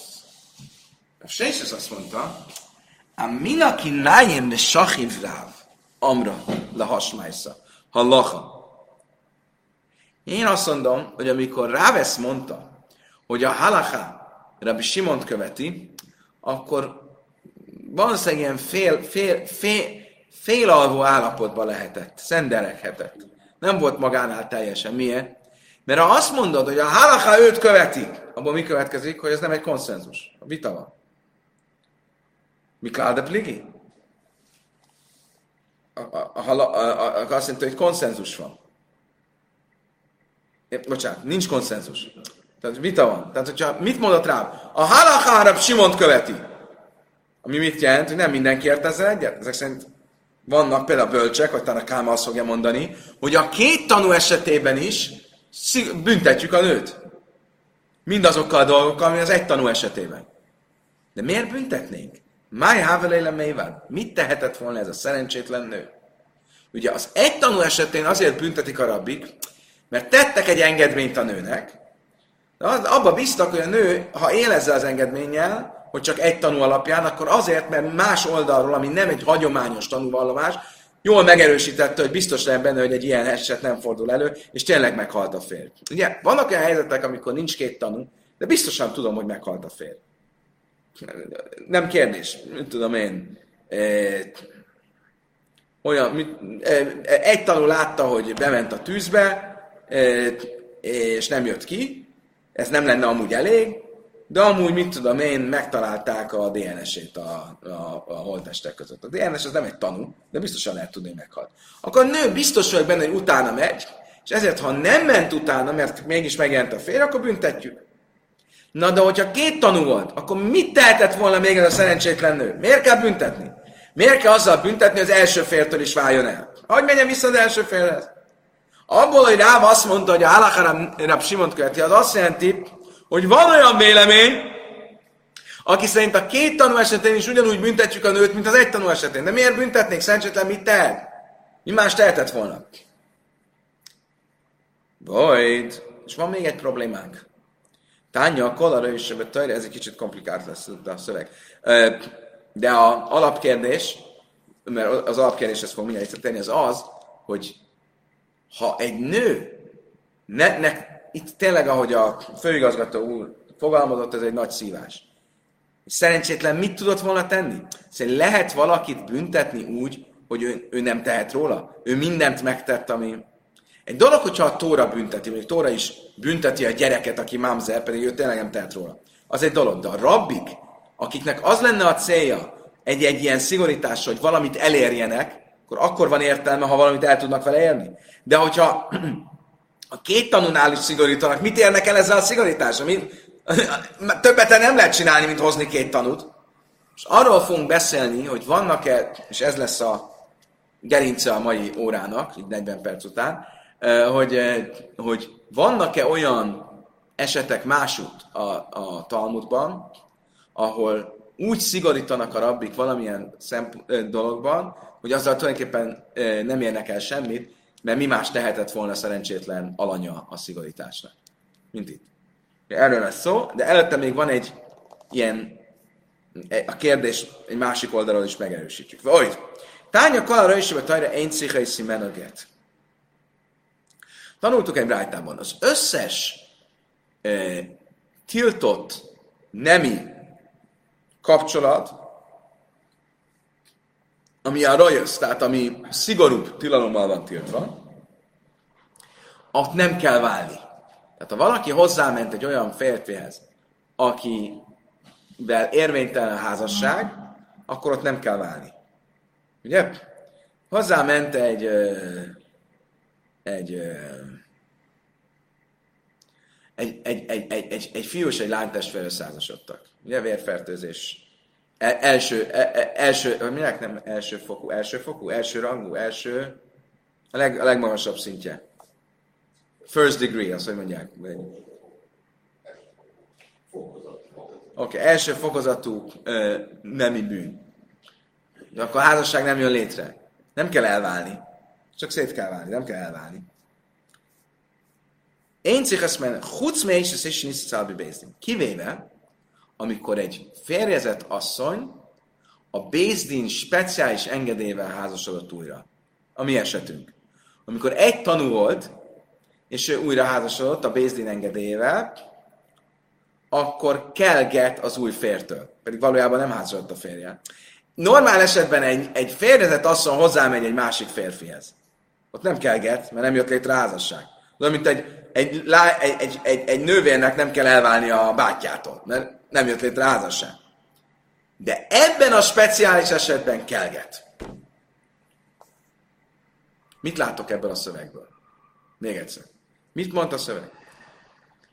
A Sésis azt mondta, a minaki nájem le sachiv ráv, amra le hasmájsza, halacha. Én azt mondom, hogy amikor Rávesz mondta, hogy a halacha Rabbi Simont követi, akkor valószínűleg ilyen fél, fél, fél, félalvó állapotban lehetett, szenderekhetett. Nem volt magánál teljesen. Miért? Mert ha azt mondod, hogy a halacha őt követi, abból mi következik, hogy ez nem egy konszenzus. A vita van. Mikál de pligi? Azt mondta, hogy konszenzus van. Bocsánat, nincs konszenzus. Tehát vita van. Tehát, hogyha mit mondott rá? A halakárabb Simont követi. Ami mit jelent, hogy nem mindenki ért ezzel egyet. Ezek szerint vannak például bölcsek, vagy talán a Káma azt fogja mondani, hogy a két tanú esetében is büntetjük a nőt. Mindazokkal a dolgokkal, ami az egy tanú esetében. De miért büntetnénk? Máj háveléle mével. Mit tehetett volna ez a szerencsétlen nő? Ugye az egy tanú esetén azért büntetik a rabbik, mert tettek egy engedményt a nőnek, de abba bíztak, hogy a nő, ha él ezzel az engedménnyel, hogy csak egy tanú alapján, akkor azért, mert más oldalról, ami nem egy hagyományos tanúvallomás, jól megerősítette, hogy biztos lehet benne, hogy egy ilyen eset nem fordul elő, és tényleg meghalt a férj. Ugye, vannak olyan helyzetek, amikor nincs két tanú, de biztosan tudom, hogy meghalt a férj. Nem kérdés, mit tudom én. E, olyan, mit, e, egy tanú látta, hogy bement a tűzbe, e, és nem jött ki, ez nem lenne amúgy elég, de amúgy, mit tudom én, megtalálták a DNS-ét a, a, a holtestek között. A DNS az nem egy tanú, de biztosan lehet tudni, hogy meghalt. Akkor a nő biztos vagy benne, hogy utána megy, és ezért, ha nem ment utána, mert mégis megjelent a férj, akkor büntetjük. Na de hogyha két tanú volt, akkor mit tehetett volna még ez a szerencsétlen nő? Miért kell büntetni? Miért kell azzal büntetni, hogy az első fértől is váljon el? Hogy menjen vissza az első férhez? Abból, hogy Ráv azt mondta, hogy a Rab Simont követi, az azt jelenti, hogy van olyan vélemény, aki szerint a két tanú esetén is ugyanúgy büntetjük a nőt, mint az egy tanú esetén. De miért büntetnék? Szerencsétlen mit tehet? Mi más tehetett volna? Void. És van még egy problémánk. Tánya, a kolara és a tajra, ez egy kicsit komplikált lesz a szöveg. De a alapkérdés, mert az alapkérdés, ezt fog mindjárt tenni, az az, hogy ha egy nő, ne, ne, itt tényleg, ahogy a főigazgató úr fogalmazott, ez egy nagy szívás. Szerencsétlen mit tudott volna tenni? Szerint lehet valakit büntetni úgy, hogy ő, ő nem tehet róla? Ő mindent megtett, ami... Egy dolog, hogyha a Tóra bünteti, a Tóra is bünteti a gyereket, aki mamzer, pedig ő tényleg nem tehet róla. Az egy dolog, de a rabbik, akiknek az lenne a célja egy-egy ilyen szigorítás, hogy valamit elérjenek, akkor akkor van értelme, ha valamit el tudnak vele érni. De hogyha a két tanúnál is szigorítanak, mit érnek el ezzel a szigorítással? Mit, többet nem lehet csinálni, mint hozni két tanút. És arról fogunk beszélni, hogy vannak-e, és ez lesz a gerince a mai órának, így 40 perc után, hogy, hogy vannak-e olyan esetek másút a, a Talmudban, ahol úgy szigorítanak a rabbik valamilyen szemp- dologban, hogy azzal tulajdonképpen nem érnek el semmit, mert mi más tehetett volna szerencsétlen alanya a szigorításnak. Mint itt. Erről lesz szó, de előtte még van egy ilyen, a kérdés egy másik oldalról is megerősítjük. Vagy, tánya kalara is, vagy tajra én cichai szimenoget. Tanultuk egy rájtában, az összes e, tiltott nemi kapcsolat, ami a rajösz, tehát ami szigorúbb tilalommal van tiltva, ott nem kell válni. Tehát ha valaki hozzáment egy olyan férfihez, akivel érvénytelen a házasság, akkor ott nem kell válni. Ugye? Hozzáment egy, egy, egy, egy, egy, egy, egy, egy fiú és egy lány testvére százasodtak. Ugye vérfertőzés. El, első, el, e, első, minek nem első fokú, első fokú, első rangú, első, a, leg, a legmagasabb szintje. First degree, azt hogy mondják. Oké, okay, első fokozatú ö, nemi bűn. De akkor a házasság nem jön létre. Nem kell elválni. Csak szét kell válni, nem kell elválni. Én cichaszmen, chuc mélyes és nisztszálbi bézdin. Kivéve, amikor egy férjezett asszony a Bézdin speciális engedélyvel házasodott újra. A mi esetünk. Amikor egy tanú volt, és ő újra házasodott a Bézdin engedélyével, akkor kell get az új fértől. Pedig valójában nem házasodott a férje. Normál esetben egy, egy férjezett asszony hozzámegy egy másik férfihez. Ott nem kell get, mert nem jött létre házasság. De mint egy, egy, egy, egy, egy, egy nővérnek nem kell elválni a bátyjától, mert nem jött létre házasság. De ebben a speciális esetben kelget. Mit látok ebből a szövegből? Még egyszer. Mit mond a szöveg?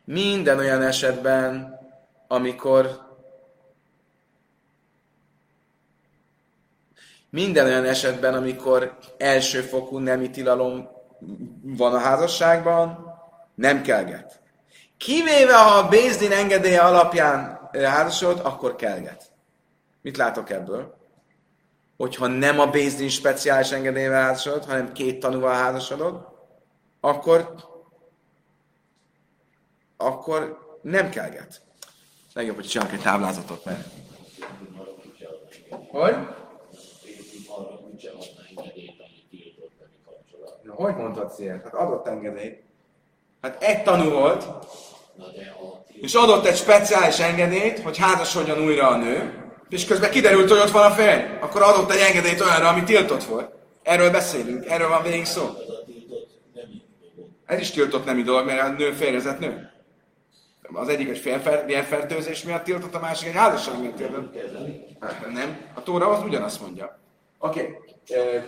Minden olyan esetben, amikor minden olyan esetben, amikor elsőfokú nemi tilalom van a házasságban, nem kelget. Kivéve, ha a Bézdin engedélye alapján házasod, akkor kelget. Mit látok ebből? Hogyha nem a Bézdin speciális engedélyével házasodod, hanem két tanúval házasodod, akkor akkor nem kelget. Legjobb, hogy csinálok egy táblázatot, mert... Hogy? Na, hogy mondhatsz ilyet? Hát adott engedélyt. Hát egy tanú volt, és adott egy speciális engedélyt, hogy házasodjon újra a nő, és közben kiderült, hogy ott van a férj. Akkor adott egy engedélyt olyanra, ami tiltott volt. Erről beszélünk, erről van végig szó. Ez is tiltott nemi dolog, mert a nő férjezett nő. Az egyik egy vérfertőzés miatt tiltott, a másik egy házasság miatt tiltott. Hát, nem, a Tóra az ugyanazt mondja. Oké, okay.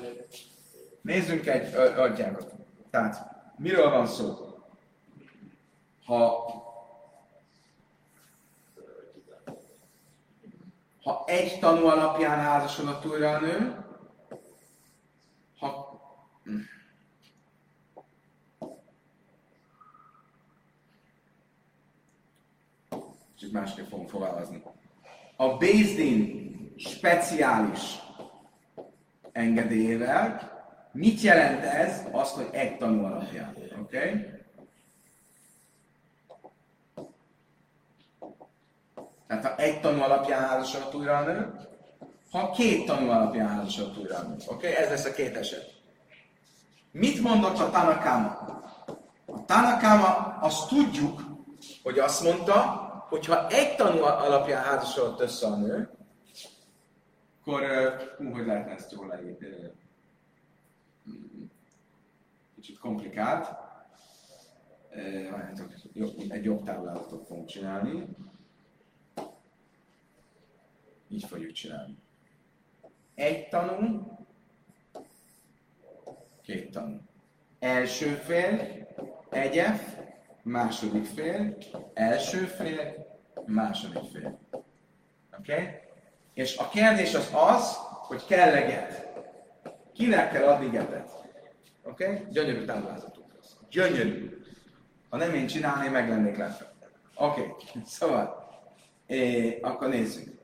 nézzünk egy adjákat. Tehát, miről van szó? Ha ha egy tanú alapján házasodott újra a nő, ha Csak másképp fogunk fogalmazni. A Bézdin speciális engedélyével mit jelent ez? Azt, hogy egy tanú alapján. Oké? Okay? egy tanú alapján házasodott újra a nő, ha két tanú alapján házasodott újra a nő. Oké? Okay? Ez lesz a két eset. Mit mondott a Tanakama? A Tanakama azt tudjuk, hogy azt mondta, hogy ha egy tanú alapján házasodott össze a nő, akkor, hú, hogy lehetne ezt jól leírni? Kicsit komplikált. Egy jobb táblázatot fogunk csinálni. Így fogjuk csinálni. Egy tanú, két tanú. Első fél, egy F, második fél, első fél, második fél. Oké? Okay? És a kérdés az az, hogy kell leget. Kinek kell adni getet? Oké? Okay? Gyönyörű táblázatunk lesz. Gyönyörű. Ha nem én csinálném, meg lennék lepve. Oké, okay. szóval, é, akkor nézzük.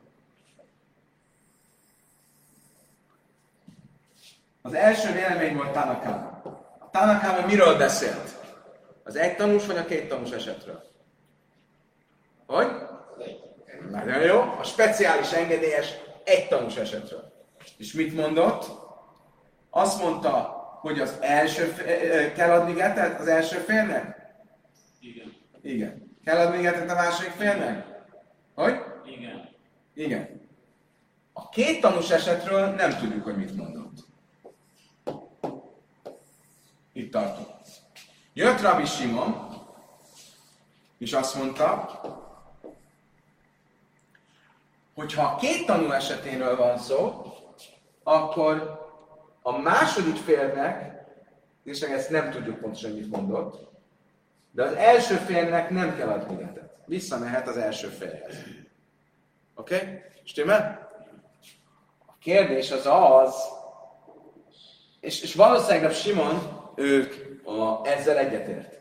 Az első vélemény volt Tanakama. A Tanakama miről beszélt? Az egy tanús vagy a két tanús esetről? Hogy? Nagyon jó. A speciális engedélyes egy tanús esetről. És mit mondott? Azt mondta, hogy az első, kell adni getet az első félnek? Igen. Igen. Kell adni getet a második félnek? Hogy? Igen. Igen. A két tanús esetről nem tudjuk, hogy mit mondott. Itt tartunk. Jött Rabbi Simon, és azt mondta, hogy ha két tanú esetéről van szó, akkor a második félnek, és ezt nem tudjuk pontosan, mit mondott, de az első félnek nem kell adni netet. Visszamehet az első félhez. Oké? Okay? Stimmel? A kérdés az az, és, és valószínűleg Simon, ők a, ezzel egyetért.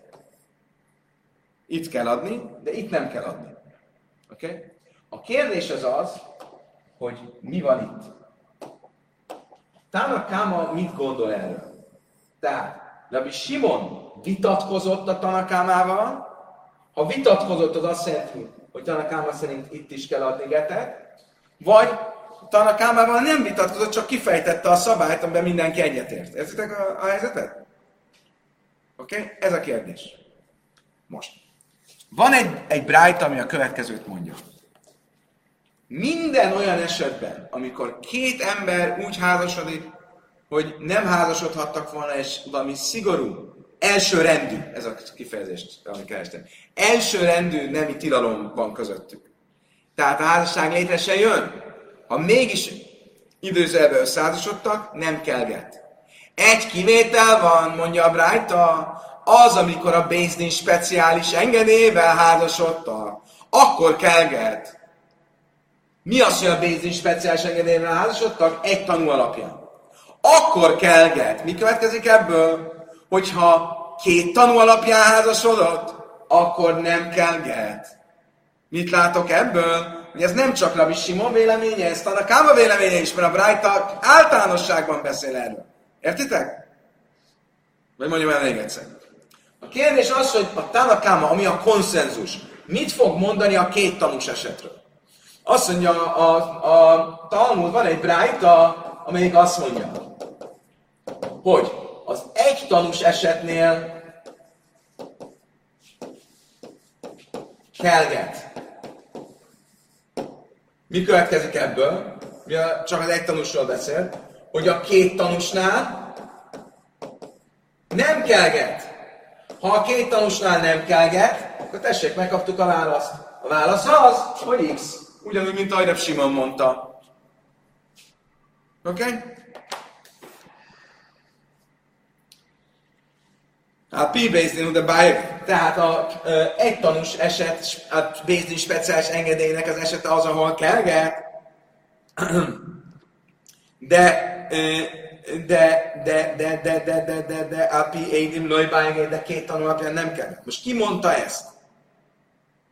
Itt kell adni, de itt nem kell adni. Oké? Okay? A kérdés az az, hogy mi van itt. Tának Káma mit gondol erről? Tehát, Rabbi Simon vitatkozott a Tanakámával, ha vitatkozott, az azt jelenti, hogy Tanakáma szerint itt is kell adni getet, vagy Tanakámával nem vitatkozott, csak kifejtette a szabályt, amiben mindenki egyetért. Értitek a, a helyzetet? Oké? Okay? Ez a kérdés. Most. Van egy, egy Bright, ami a következőt mondja. Minden olyan esetben, amikor két ember úgy házasodik, hogy nem házasodhattak volna, és valami szigorú, első rendű, ez a kifejezést, amit kerestem, első rendű nemi tilalom van közöttük. Tehát a házasság létre se jön. Ha mégis időzelbe összeházasodtak, nem get. Egy kivétel van, mondja a Brájta, az, amikor a Bézdin speciális engedélyével házasodtak, akkor kelget. Mi az, hogy a Bézdin speciális engedélyével házasodtak? Egy tanú alapján. Akkor kelget. Mi következik ebből? Hogyha két tanú alapján házasodott, akkor nem kelget. Mit látok ebből? Hogy ez nem csak Rabbi Simon véleménye, ez a Káma véleménye is, mert a Brájta általánosságban beszél erről. Értitek? Vagy mondjam el még egyszer. A kérdés az, hogy a Tanakáma, ami a konszenzus, mit fog mondani a két tanús esetről? Azt mondja, a, a, a Talmud van egy brájta, amelyik azt mondja, hogy az egy tanús esetnél kelget. Mi következik ebből? Mi csak az egy tanúsról beszél hogy a két tanúsnál nem kelget. Ha a két tanúsnál nem kelget, akkor tessék, megkaptuk a választ. A válasz az, hogy X. Ugyanúgy, mint ahogy Simon mondta. Oké? Okay? A P de Bájek. Tehát a, ö, egy tanús eset, a Bézdin speciális engedélynek az esete az, ahol kelget. De de, de, de, de, de, de, de, de, de, api édim lojbájgé, de két tanú alapján nem kell. Most ki mondta ezt?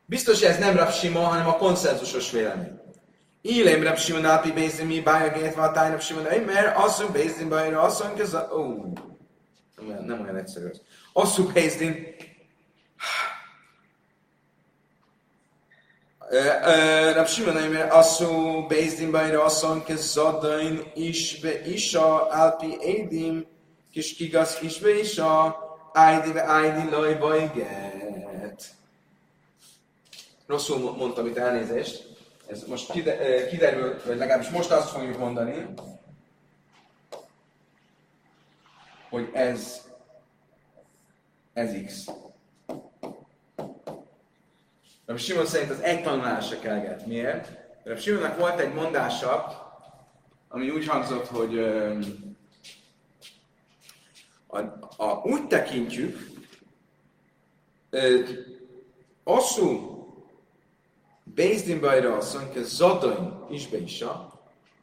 Biztos hogy ez nem Rav Sima, hanem a konszenzusos vélemény. Ilém Rav Sima nápi bézim mi bája gétva a táj Rav Sima női, mert asszú bézim bájra asszony köze... Ó, nem olyan egyszerű az. Asszú bézim... Rav Sima női, mert asszú bézim bájra asszony közadain is be isa alpi édim kis kigasz is be isa ájdi ve ájdi lojba iget. Rosszul mondtam itt elnézést. Ez most kiderült, vagy legalábbis most azt fogjuk mondani, hogy ez ez X. Rabbi Simon szerint az egy tanulás se kelget. Miért? Rabbi Simonnak volt egy mondása, ami úgy hangzott, hogy a, a, úgy tekintjük, Asszú Bézdin bajra asszony, hogy Zadain is be is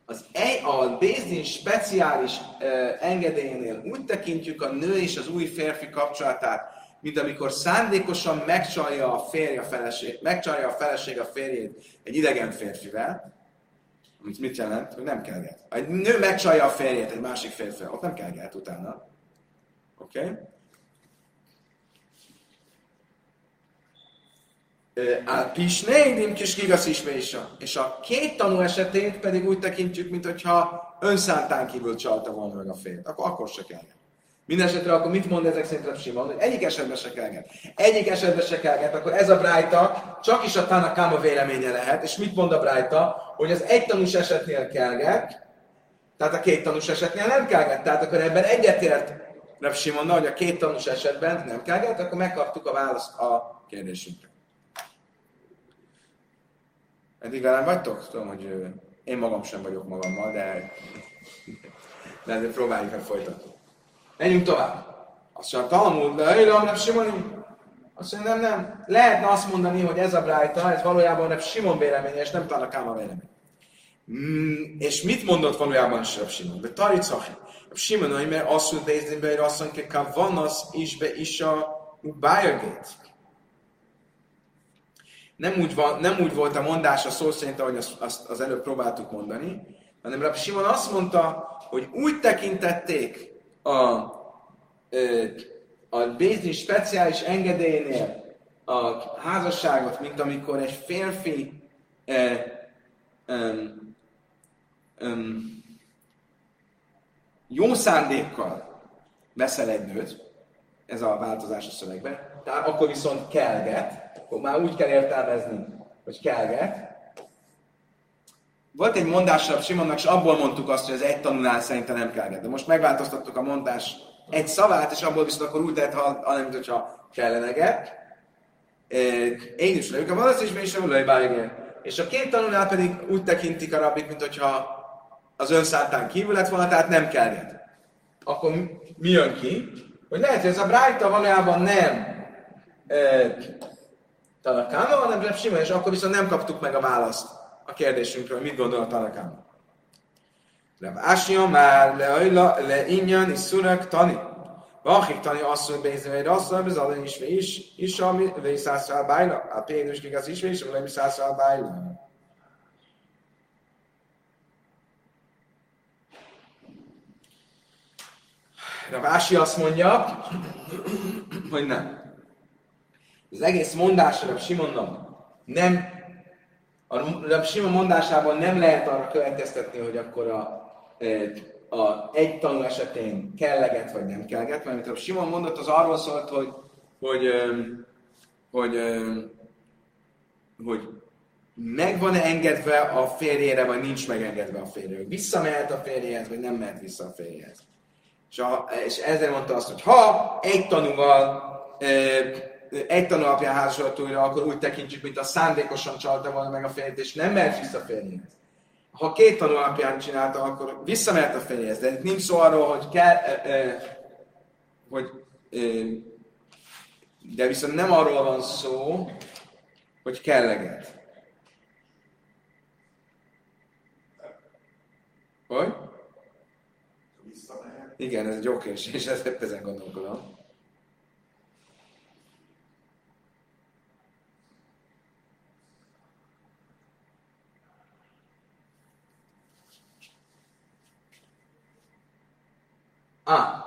az egy, a Bézdin speciális uh, engedélyénél úgy tekintjük a nő és az új férfi kapcsolatát, mint amikor szándékosan megcsalja a férje a feleség, megcsalja a feleség a férjét egy idegen férfivel, amit mit jelent, hogy nem kell Egy nő megcsalja a férjét egy másik férfivel, ott nem kell utána. Oké? Okay? A pisnédim kis kigasz ismésa. És a két tanú esetét pedig úgy tekintjük, mint hogyha önszántán kívül csalta volna meg a férjét. Akkor, akkor se kell. Mindenesetre akkor mit mond ezek szerint Simon? Hogy egyik esetben se kelget. Egyik esetben se kelget, akkor ez a Brájta csak is a Tanakáma véleménye lehet. És mit mond a Brájta? Hogy az egy tanús esetnél kelget, tehát a két tanús esetnél nem kelget. Tehát akkor ebben egyetért Reb Simon, hogy a két tanús esetben nem kelget, akkor megkaptuk a választ a kérdésünkre. Eddig velem vagytok? Tudom, hogy én magam sem vagyok magammal, de, de ezért próbáljuk meg folytatni. Menjünk tovább. Azt mondja, Talmud, de Öjlem, nem Simoni. Azt mondja, nem, nem. Lehetne azt mondani, hogy ez a brájta, ez valójában nem Simon véleménye, és nem talán a Káma vélemény. Mm, és mit mondott valójában a Simon? De Taricachi. Simon, hogy mert azt mondja, hogy mondja, hogy van az is be is a bájagét. Nem úgy, van, nem úgy volt a mondás a szó szerint, ahogy azt, azt az előbb próbáltuk mondani, hanem Rabbi Simon azt mondta, hogy úgy tekintették a, a Bézni speciális engedélynél a házasságot, mint amikor egy férfi e, um, um, jó szándékkal veszel egy nőt, ez a változás a szövegben, tehát akkor viszont kelget, már úgy kell értelmezni, hogy kelget. Volt egy mondásra Simonnak, és abból mondtuk azt, hogy az egy tanulás szerintem nem kelget. De most megváltoztattuk a mondás egy szavát, és abból viszont akkor úgy lehet, hanem, mint hogyha kelleneget. Én is vagyok, a valószínűleg is sem És a két tanulás pedig úgy tekintik a rabbik, mint hogyha az önszántán kívül lett volna, tehát nem kelget. Akkor mi jön ki? Hogy lehet, hogy ez a Brájta valójában nem Tanakáma, hanem Reb Simon, és akkor viszont nem kaptuk meg a választ a kérdésünkről, mit gondol a Tanakáma. Reb Ásia már le, le ingyen is szurak tani. Vachik tani asszony bézni, hogy asszony, ez adani is, is, is, ami, is szászra bájla. A pénus az is, és ami is szászra bájla. Ravási azt mondja, hogy nem. Az egész mondásra Simonnak nem, a Simon mondásában nem lehet arra következtetni, hogy akkor a, a egy tanú esetén kelleget vagy nem kelleget, mert amit a Simon mondott, az arról szólt, hogy, hogy, hogy, hogy, hogy meg van-e engedve a férjére, vagy nincs megengedve a férjére. Visszamehet a férjéhez, vagy nem mehet vissza a férjéhez. És, a, és ezzel mondta azt, hogy ha egy tanúval egy tanú alapján házasodott újra, akkor úgy tekintjük, mint a szándékosan csalta volna meg a férjét, és nem mehet vissza a férjéhez. Ha két tanú alapján csinálta, akkor visszamehet a férjéhez. De nincs szó arról, hogy kell, hogy de viszont nem arról van szó, hogy kelleget. Hogy? Igen, ez egy jó kérdés, és ezen gondolkodom. Ah.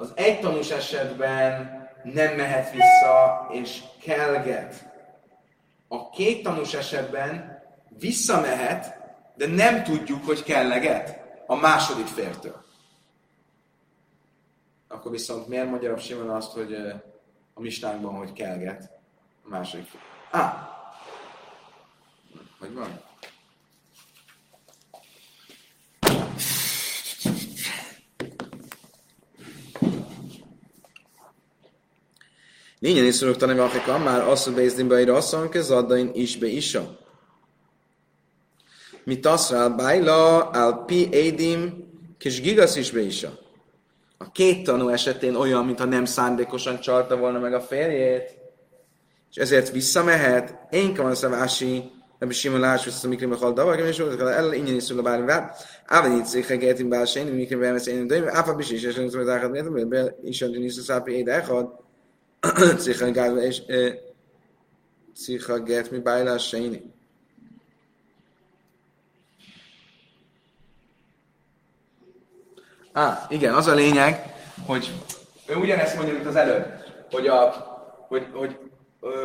az egy tanús esetben nem mehet vissza és kelget. A két tanús esetben visszamehet, de nem tudjuk, hogy kelleget a második fértől. Akkor viszont miért mondja Simon azt, hogy a mistánkban, hogy kelget a második fértől? Ah, hogy van? Lényen is szorok tanulni Afrika, már azt a bézdinbe egy rasszon, kezaddain is be isa. Mi taszrál bájla, al pi édim, kis gigasz is be isa. A két tanú esetén olyan, mintha nem szándékosan csalta volna meg a férjét, és ezért visszamehet, én van szavási, Rabbi Shimon Lásus, a mikrim a hal davak, és volt, el ingyen is szól a bármi vár. Ában itt szék a mikrim bármi szén, de áfa bis is, és nem tudom, hogy áhad miért, mert be is a gynis a szápi éde echad, szék gázba, és szék heget mi bájlás séni. Igen, az a lényeg, hogy ő ugyanezt mondja, mint az előbb, hogy, a, hogy, hogy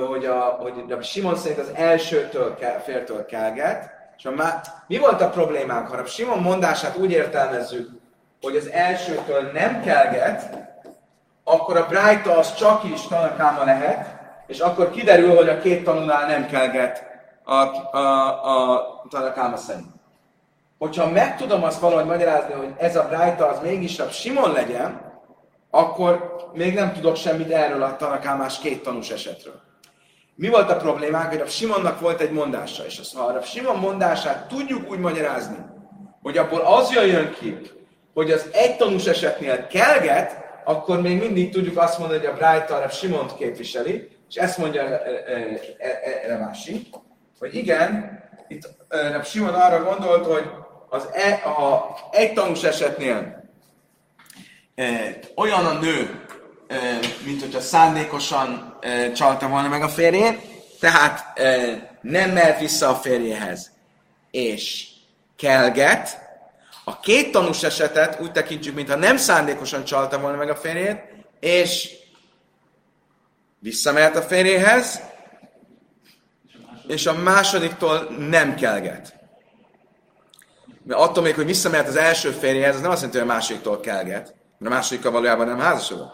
hogy, a, hogy a Simon szerint az elsőtől kell, féltől kelget, és a má, mi volt a problémánk? Ha a Simon mondását úgy értelmezzük, hogy az elsőtől nem kelget, akkor a Brájta az csak is tanakáma lehet, és akkor kiderül, hogy a két tanulnál nem kelget a, a, a tanakáma szerint. Hogyha meg tudom azt valahogy magyarázni, hogy ez a Brájta az mégis a Simon legyen, akkor még nem tudok semmit erről a tanakámás két tanús esetről. Mi volt a problémánk, hogy a Simonnak volt egy mondása, és ha a Simon mondását tudjuk úgy magyarázni, hogy abból az jön ki, hogy az egy tanús esetnél kelget, akkor még mindig tudjuk azt mondani, hogy a Brájta a Simont képviseli, és ezt mondja erre másik, hogy igen, itt Simon arra gondolt, hogy az e, a egy tanús esetnél e, olyan a nő, mint hogyha szándékosan csalta volna meg a férjét, tehát nem mehet vissza a férjéhez, és kelget, a két tanús esetet úgy tekintjük, mintha nem szándékosan csalta volna meg a férjét, és visszamehet a férjéhez, és a másodiktól nem kelget. Mert attól még, hogy visszamehet az első férjéhez, az nem azt jelenti, hogy a másodiktól kelget, mert a másodikkal valójában nem házasodott.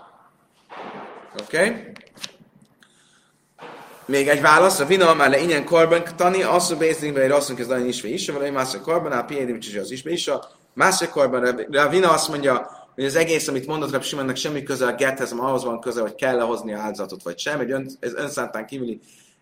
Oké? Okay? Még egy válasz, a vina már le ingyen korban tani, azt a bézding, vagy azt mondja, hogy isve is, vagy más a korban, a piédim, az isve is, Másikorban Ravina azt mondja, hogy az egész, amit mondott Rab Simonnak, semmi köze a gethez, ahhoz van köze, hogy kell lehozni áldozatot, vagy sem. Egy ön, ez önszántán kívüli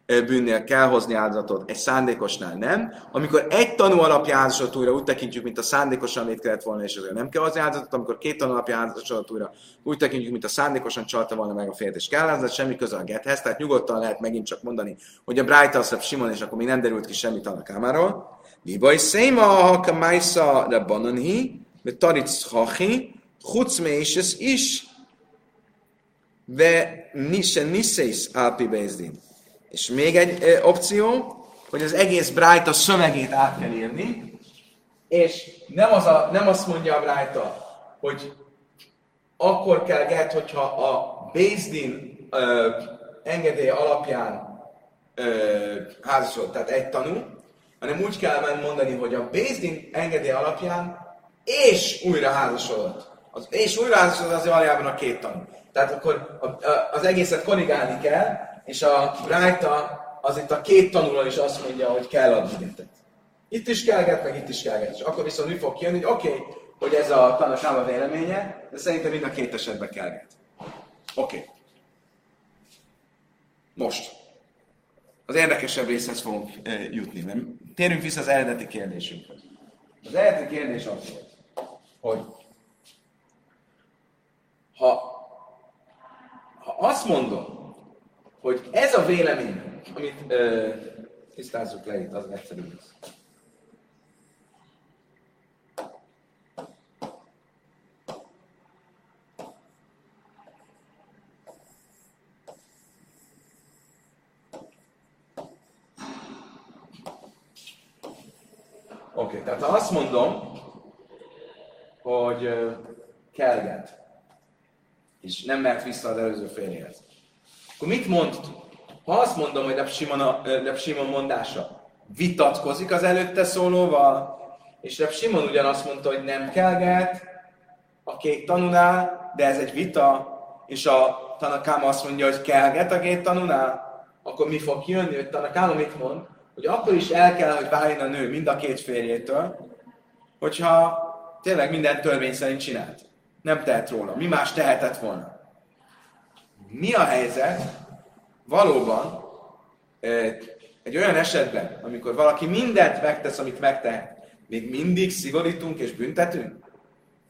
bűnnél kell hozni áldozatot, egy szándékosnál nem. Amikor egy tanú alapján újra úgy tekintjük, mint a szándékosan létkezett volna, és ezért nem kell hozni áldozatot, amikor két tanú alapján újra úgy tekintjük, mint a szándékosan csalta volna meg a férjét, és kell áldozat, semmi köze a gethez, tehát nyugodtan lehet megint csak mondani, hogy a Bright Simon, és akkor még nem derült ki semmit annak ámáról. Mi baj széma, ha kamájsza de bananhi, de taric hachi, is, de nise niseis alpi bezdin. És még egy e, opció, hogy az egész Brájta szövegét át kell írni, és nem, az a, nem azt mondja a Brájta, hogy akkor kell get, hogyha a Bézdin engedély alapján házasod, tehát egy tanú, hanem úgy kell mondani, hogy a Bézdin engedély alapján és újra házasodott. Az, és újra házasodott az valójában a két tanú. Tehát akkor a, a, az egészet korrigálni kell, és a rájta az itt a két tanuló is azt mondja, hogy kell adni getet. Itt is kell get, meg itt is kell get. És akkor viszont mi fog kijönni, hogy oké, okay, hogy ez a tanásába véleménye, de szerintem mind a két esetben kell get. Oké. Okay. Most az érdekesebb részhez fogunk e, jutni. Mert térjünk vissza az eredeti kérdésünkhöz. Az eredeti kérdés az volt, hogy ha, ha azt mondom, hogy ez a vélemény, amit e, tisztázzuk le itt, az egyszerű lesz. Oké, okay, tehát ha azt mondom, hogy kelget, és nem mehet vissza az előző férjéhez. Akkor mit mond? Ha azt mondom, hogy Reb Simon, mondása vitatkozik az előtte szólóval, és Reb Simon ugyanazt mondta, hogy nem kelget a két tanulál, de ez egy vita, és a Tanakáma azt mondja, hogy kelget a két tanulál, akkor mi fog kijönni, hogy Tanakáma mit mond? Hogy akkor is el kell, hogy váljon a nő mind a két férjétől, hogyha tényleg minden törvény szerint csinált. Nem tehet róla. Mi más tehetett volna? Mi a helyzet valóban egy olyan esetben, amikor valaki mindent megtesz, amit megtehet, még mindig szigorítunk és büntetünk?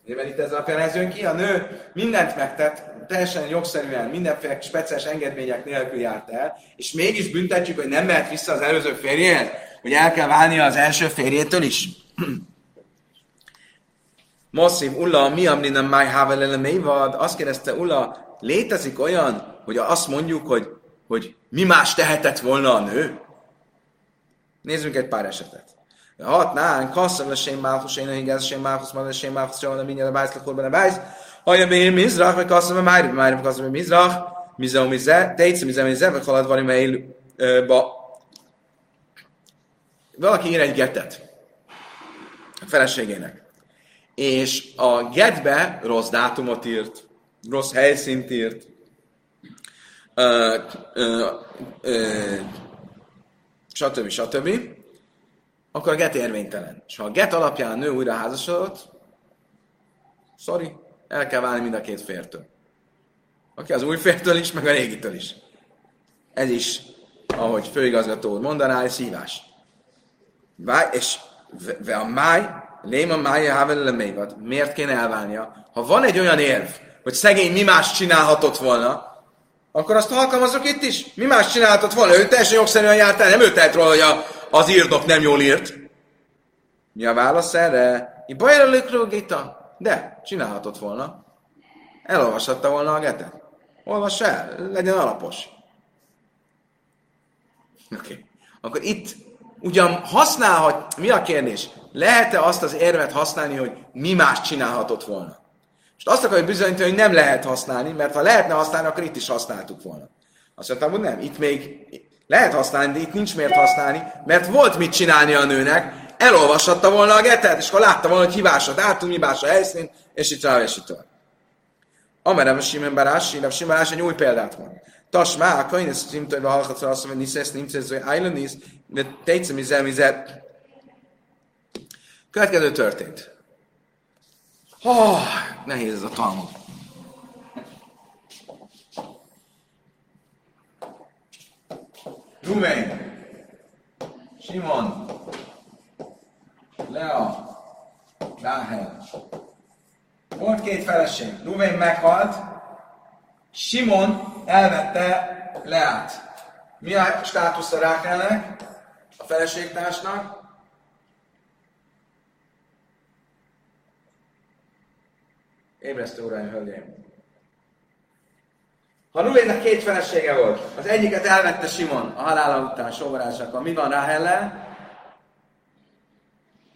Mert itt ez alapján ez jön ki, a nő mindent megtett, teljesen jogszerűen, mindenféle speciális engedmények nélkül járt el, és mégis büntetjük, hogy nem mehet vissza az előző férjéhez, hogy el kell válnia az első férjétől is. Moszim, Ulla, mi amrina máj havelele vad? Azt kérdezte Ulla, létezik olyan, hogy azt mondjuk, hogy, hogy mi más tehetett volna a nő? Nézzünk egy pár esetet. Hat nán, kasszam lesén málfus, én hingez, sén málfus, ma lesén málfus, jól, mindjárt a bájsz, lakorban a bájsz. Haja mér mizrach, vagy kasszam a májri, májri, kasszam a mizrach, mizeu mize, tejtsz mize mize, vagy halad van, mert ba. Valaki ír egy getet a feleségének és a getbe rossz dátumot írt, rossz helyszínt írt, ö, ö, ö, stb. stb., akkor a get érvénytelen. És ha a get alapján a nő újra házasodott, sorry, el kell válni mind a két fértől. Aki az új fértől is, meg a régitől is. Ez is, ahogy főigazgató mondaná, egy szívás. És a máj, Léma mája havel Miért kéne elválnia? Ha van egy olyan érv, hogy szegény mi más csinálhatott volna, akkor azt alkalmazok itt is. Mi más csinálhatott volna? Ő teljesen jogszerűen járt el, nem ő tehet róla, hogy a, az írdok nem jól írt. Mi a válasz erre? Gita. De, csinálhatott volna. Elolvashatta volna a getet. Olvass el, legyen alapos. Oké. Okay. Akkor itt ugyan használhat, mi a kérdés? lehet-e azt az érvet használni, hogy mi más csinálhatott volna? És azt akarjuk bizonyítani, hogy nem lehet használni, mert ha lehetne használni, akkor itt is használtuk volna. Azt mondtam, hogy nem, itt még lehet használni, de itt nincs miért használni, mert volt mit csinálni a nőnek, elolvashatta volna a getet, és akkor látta volna, hogy hibás a dátum, hibás a helyszín, és itt rá, és itt tovább. Amerem Simon Barási, a Simon Barási egy új példát mond. Tasmá, a kain, ezt hallgatszor azt mondja, niszesz, niszesz, hogy island is, de tejtszem, izem, izem, Következő történt. Oh, nehéz ez a Talmud. Ruben, Simon, Lea, Ráhel. Volt két feleség. Ruben meghalt, Simon elvette Leát. Mi a státusza Ráhelnek, a feleségtársnak? Ébresztő uraim, hölgyeim! Ha Ruvénnek két felesége volt, az egyiket elvette Simon a halála után sovarásakor, mi van Ráhellel?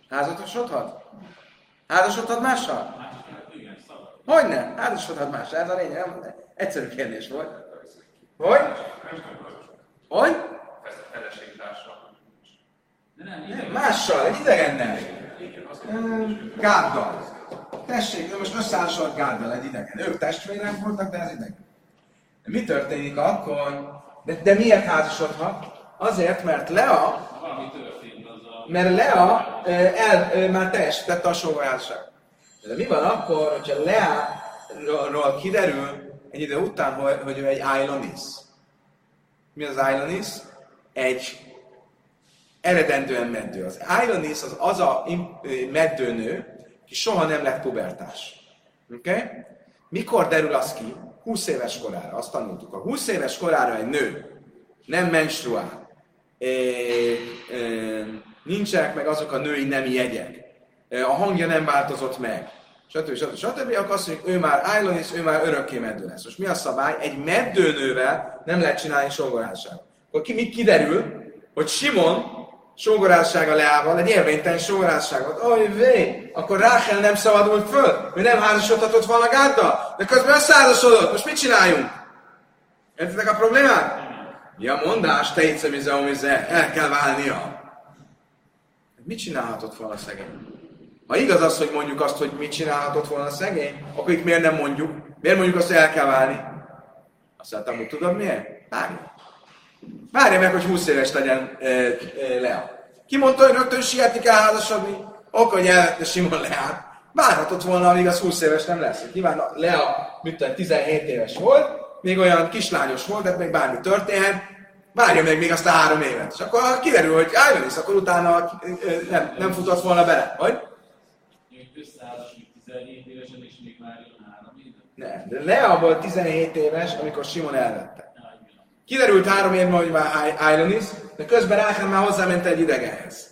Házasodhat? Házasodhat mással? Hogyne? Házasodhat mással. Ez a lényeg. Egyszerű kérdés volt. Hogy? Hogy? Nem, mással, egy idegennel. Gáddal. Tessék, ő most összeházasodott Gáddal egy idegen. Ők testvérek voltak, de ez idegen. De mi történik akkor? De, de miért házasodhat? Azért, mert Lea, mert Lea el, már teljesítette a sóházasság. De mi van akkor, hogyha Lea-ról kiderül egy idő után, hogy, hogy ő egy Ailonis? Mi az Ailonis? Egy eredendően meddő. Az Ailonis az az a meddőnő, ki soha nem lett pubertás. Oké? Okay? Mikor derül az ki? 20 éves korára, azt tanultuk. A 20 éves korára egy nő nem menstruál, é, é, nincsenek meg azok a női nemi jegyek, a hangja nem változott meg, stb. stb. stb. Akkor azt mondjuk, ő már és ő már örökké meddő lesz. Most mi a szabály? Egy meddőnővel nem lehet csinálni songorházságot. Akkor ki, mit kiderül? Hogy Simon sógorássága Leával, egy érvénytelen sógorásság volt. Oly vé, akkor Ráhel nem szabadult föl, ő nem házasodhatott volna Gáddal, de közben összeházasodott, most mit csináljunk? Értitek a problémát? Ja, mondás, te itt el kell válnia. Mit csinálhatott volna szegény? Ha igaz az, hogy mondjuk azt, hogy mit csinálhatott volna szegény, akkor itt miért nem mondjuk? Miért mondjuk azt, hogy el kell válni? Azt mondtam, hogy tudod miért? Várja. Várja meg, hogy 20 éves legyen e, e, Lea. Ki mondta, hogy rögtön sietni kell házasodni? Ok, hogy elvette Simon Leát. Várhatott volna, amíg az 20 éves nem lesz. Nyilván Lea, tudom, 17 éves volt, még olyan kislányos volt, de még bármi történhet, várja meg még azt a három évet. És akkor kiderül, hogy álljon is, akkor utána nem, nem futott volna bele. Vagy? Nem, de Lea volt 17 éves, amikor Simon elvette. Kiderült három év hogy már Ironis, de közben Rákel már hozzáment egy idegenhez.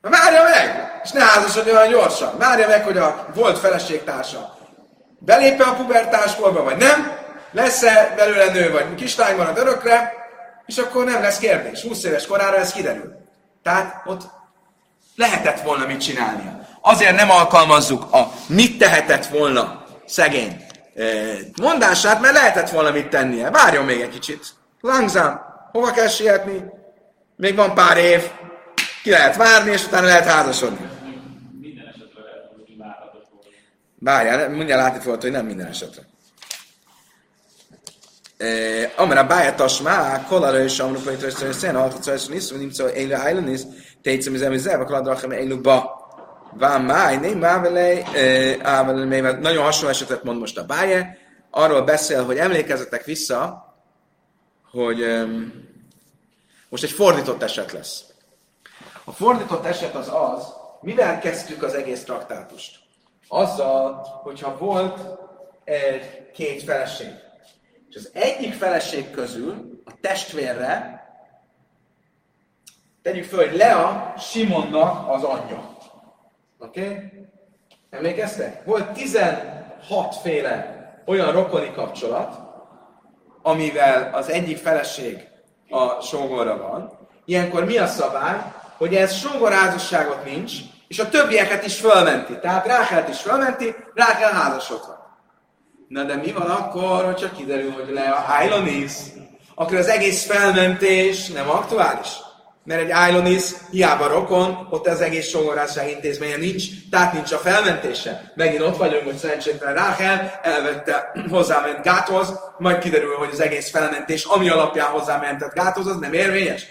Na várja meg! És ne házasodjon olyan gyorsan. Várja meg, hogy a volt feleségtársa belép a pubertáskorba, vagy nem, lesz-e belőle nő, vagy kislány marad örökre, és akkor nem lesz kérdés. 20 éves korára ez kiderül. Tehát ott lehetett volna mit csinálnia. Azért nem alkalmazzuk a mit tehetett volna szegény mondását, mert lehetett volna mit tennie. Várjon még egy kicsit. Langzám. Hova kell sietni? Még van pár év. Ki lehet várni, és utána lehet házasodni. Minden esetre Várjál, mindjárt látni volt, hogy nem minden esetre. Amra bája tasmá, kolára és amra pajtra és szén, altatsz és nisz, vagy nimca élő ájlő nisz, tétszem az emizzel, kaladrachem élő ba. Vám máj, nem mávelej, nagyon hasonló esetet mond most a báje, arról beszél, hogy emlékezzetek vissza, hogy most egy fordított eset lesz. A fordított eset az az, mivel kezdtük az egész traktátust? Azzal, hogyha volt egy két feleség. És az egyik feleség közül a testvérre, tegyük föl, hogy Lea Simonnak az anyja. Oké? Okay? Emlékeztek? Volt 16 féle olyan rokoni kapcsolat, amivel az egyik feleség a sógorra van. Ilyenkor mi a szabály? Hogy ez sógorházasságot nincs, és a többieket is fölmenti. Tehát Rákelt is fölmenti, Rákel házasodhat. Na de mi van akkor, hogyha kiderül, hogy le a Ailonis? Akkor az egész felmentés nem aktuális mert egy Ailonis hiába rokon, ott az egész sogorásság intézménye nincs, tehát nincs a felmentése. Megint ott vagyunk, hogy szerencsétlen Ráhel elvette, hozzáment gáthoz, majd kiderül, hogy az egész felmentés, ami alapján hozzámentett gáthoz, az nem érvényes.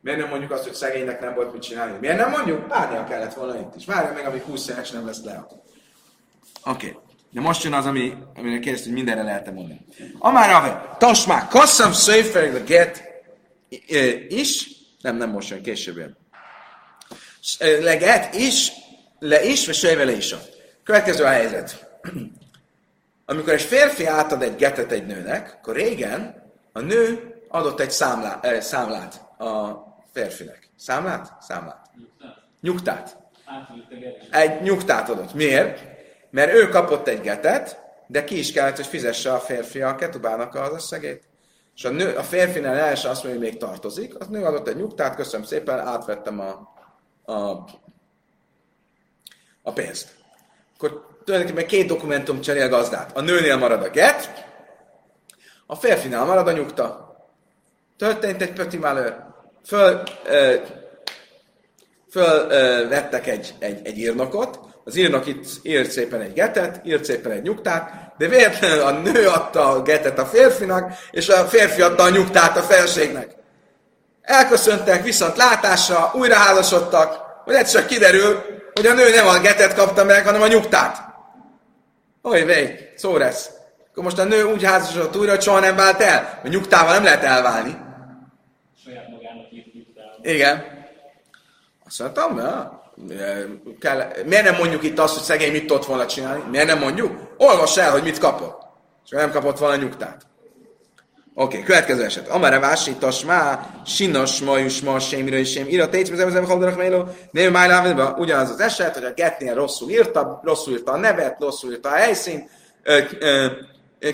Miért nem mondjuk azt, hogy szegénynek nem volt mit csinálni? Miért nem mondjuk? Várnia kellett volna itt is. Várja meg, amíg 20 éves nem lesz le. Oké. Okay. De most jön az, ami, amire kérdezt, hogy mindenre lehet mondani. Amár ave, tasmák, kasszam széfer get is, nem, nem most jön, később jön. Leget is, le is, vagy sejvele is. Következő a helyzet. Amikor egy férfi átad egy getet egy nőnek, akkor régen a nő adott egy számlá, eh, számlát a férfinek. Számlát? Számlát. Nyugtát. Egy nyugtát adott. Miért? Mert ő kapott egy getet, de ki is kellett, hogy fizesse a férfi a ketubának az összegét és a, nő, a férfinál első azt mondja, hogy még tartozik, az nő adott egy nyugtát, köszönöm szépen, átvettem a, a, a pénzt. Akkor tulajdonképpen két dokumentum cserél gazdát. A nőnél marad a get, a férfinál marad a nyugta. Történt egy pöti malőr. Föl, ö, föl ö, vettek egy, egy, egy írnokot, az írnok itt írt szépen egy getet, írt szépen egy nyugtát, de véletlenül a nő adta a getet a férfinak, és a férfi adta a nyugtát a felségnek. Elköszöntek, viszont látásra, újra házasodtak, hogy egyszer kiderül, hogy a nő nem a getet kapta meg, hanem a nyugtát. Oly vej, szó lesz. Akkor most a nő úgy házasodott újra, hogy soha nem vált el. A nyugtával nem lehet elválni. Saját magának írt Igen. Azt mondtam, ja, kell, miért nem mondjuk itt azt, hogy szegény mit tudott volna csinálni? Miért nem mondjuk? Olvass el, hogy mit kapott. És nem kapott volna nyugtát. Oké, okay, következő eset. Amara vásítas má, sinos majus ma, sémira és sém. Ira tégy, mert ezem haldanak méló. Név májlávadba ugyanaz az eset, hogy a getnél rosszul írta, rosszul írta a nevet, rosszul írta a helyszínt,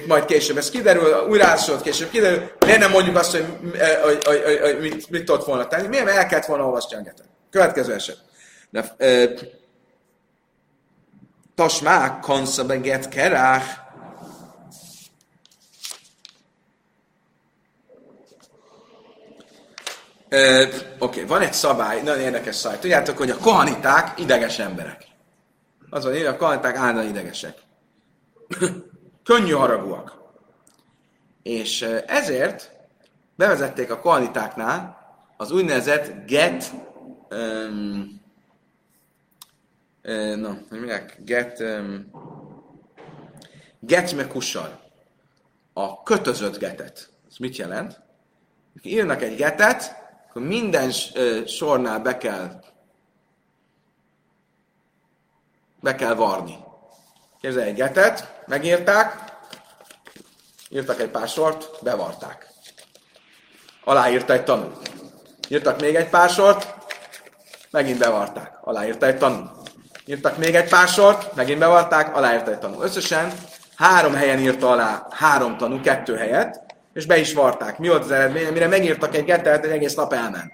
majd később ez kiderül, újra átsorod, később kiderül, miért nem mondjuk azt, hogy, hogy, hogy, hogy, hogy mit, mit tudott volna tenni, miért el kellett volna olvasni a getet. Következő eset. De, e, tasmák, konszabeget kerách, Oké, okay, van egy szabály, nagyon érdekes szabály. Tudjátok, hogy a kohaniták ideges emberek. Az van, a kohaniták állandóan idegesek. Könnyű haragúak. És ezért bevezették a kohanitáknál az úgynevezett get um, uh, na, hogy mondják, get um, get mekussal. A kötözött getet. Ez mit jelent? Írnak egy getet, akkor minden sornál be kell be kell varni. Képzelj egy getet, megírták, írtak egy pár sort, bevarták. Aláírta egy tanú. Írtak még egy pár sort, megint bevarták. Aláírta egy tanú. Írtak még egy pár sort, megint bevarták, aláírta egy tanú. Összesen három helyen írta alá három tanú, kettő helyet, és be is varták. Mi volt az eredmény? Mire megírtak egy gettet, egy egész nap elment.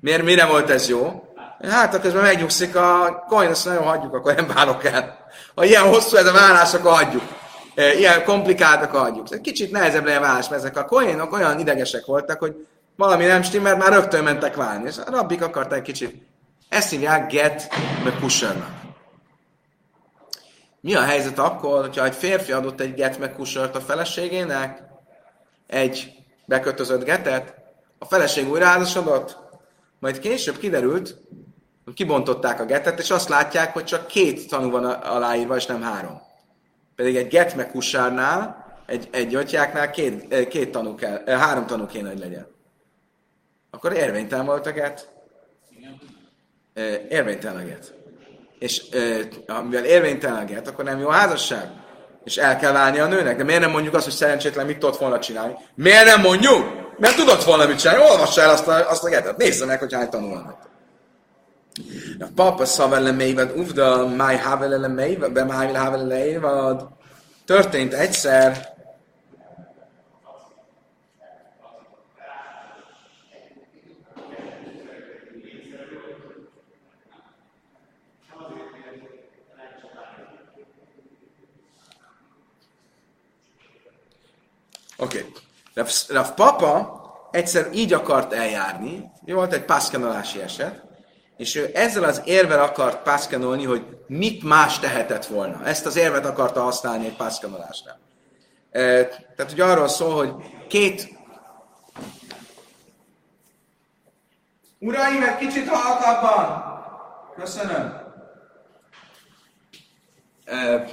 Miért, mire volt ez jó? Hát, közben megnyugszik a coin, azt nagyon hagyjuk, akkor nem válok el. Ha ilyen hosszú ez a vállás, akkor hagyjuk. E, ilyen komplikált, akkor hagyjuk. Kicsit nehezebb legyen vállás, mert ezek a coinok olyan idegesek voltak, hogy valami nem stimmel, már rögtön mentek válni. És a rabbik akarták egy kicsit. Ezt hívják get meg pushernak. Mi a helyzet akkor, hogyha egy férfi adott egy get meg a feleségének, egy bekötözött getet, a feleség újra házasodott, majd később kiderült, hogy kibontották a getet, és azt látják, hogy csak két tanú van aláírva, és nem három. Pedig egy get mekusárnál, egy, egy atyáknál két, eh, két tanú kell, eh, három tanú kéne, hogy legyen. Akkor érvénytelen volt a get. Érvénytelen a. És mivel érvénytelen a akkor nem jó a házasság és el kell válni a nőnek. De miért nem mondjuk azt, hogy szerencsétlen mit tudott volna csinálni? Miért nem mondjuk? Mert tudott volna mit csinálni. Olvassa el azt a, azt a getet. Nézze meg, hogy hány tanulnak. A papa szavele mélyvad, uvda, máj havele mélyvad, be máj havele. Történt egyszer, Oké. Okay. Rav, Rav Papa egyszer így akart eljárni, jó volt egy pászkanolási eset, és ő ezzel az érvel akart pászkanolni, hogy mit más tehetett volna. Ezt az érvet akarta használni egy pászkanolásnál. E, tehát ugye arról szól, hogy két Uraim, egy kicsit halkabban! Köszönöm. E,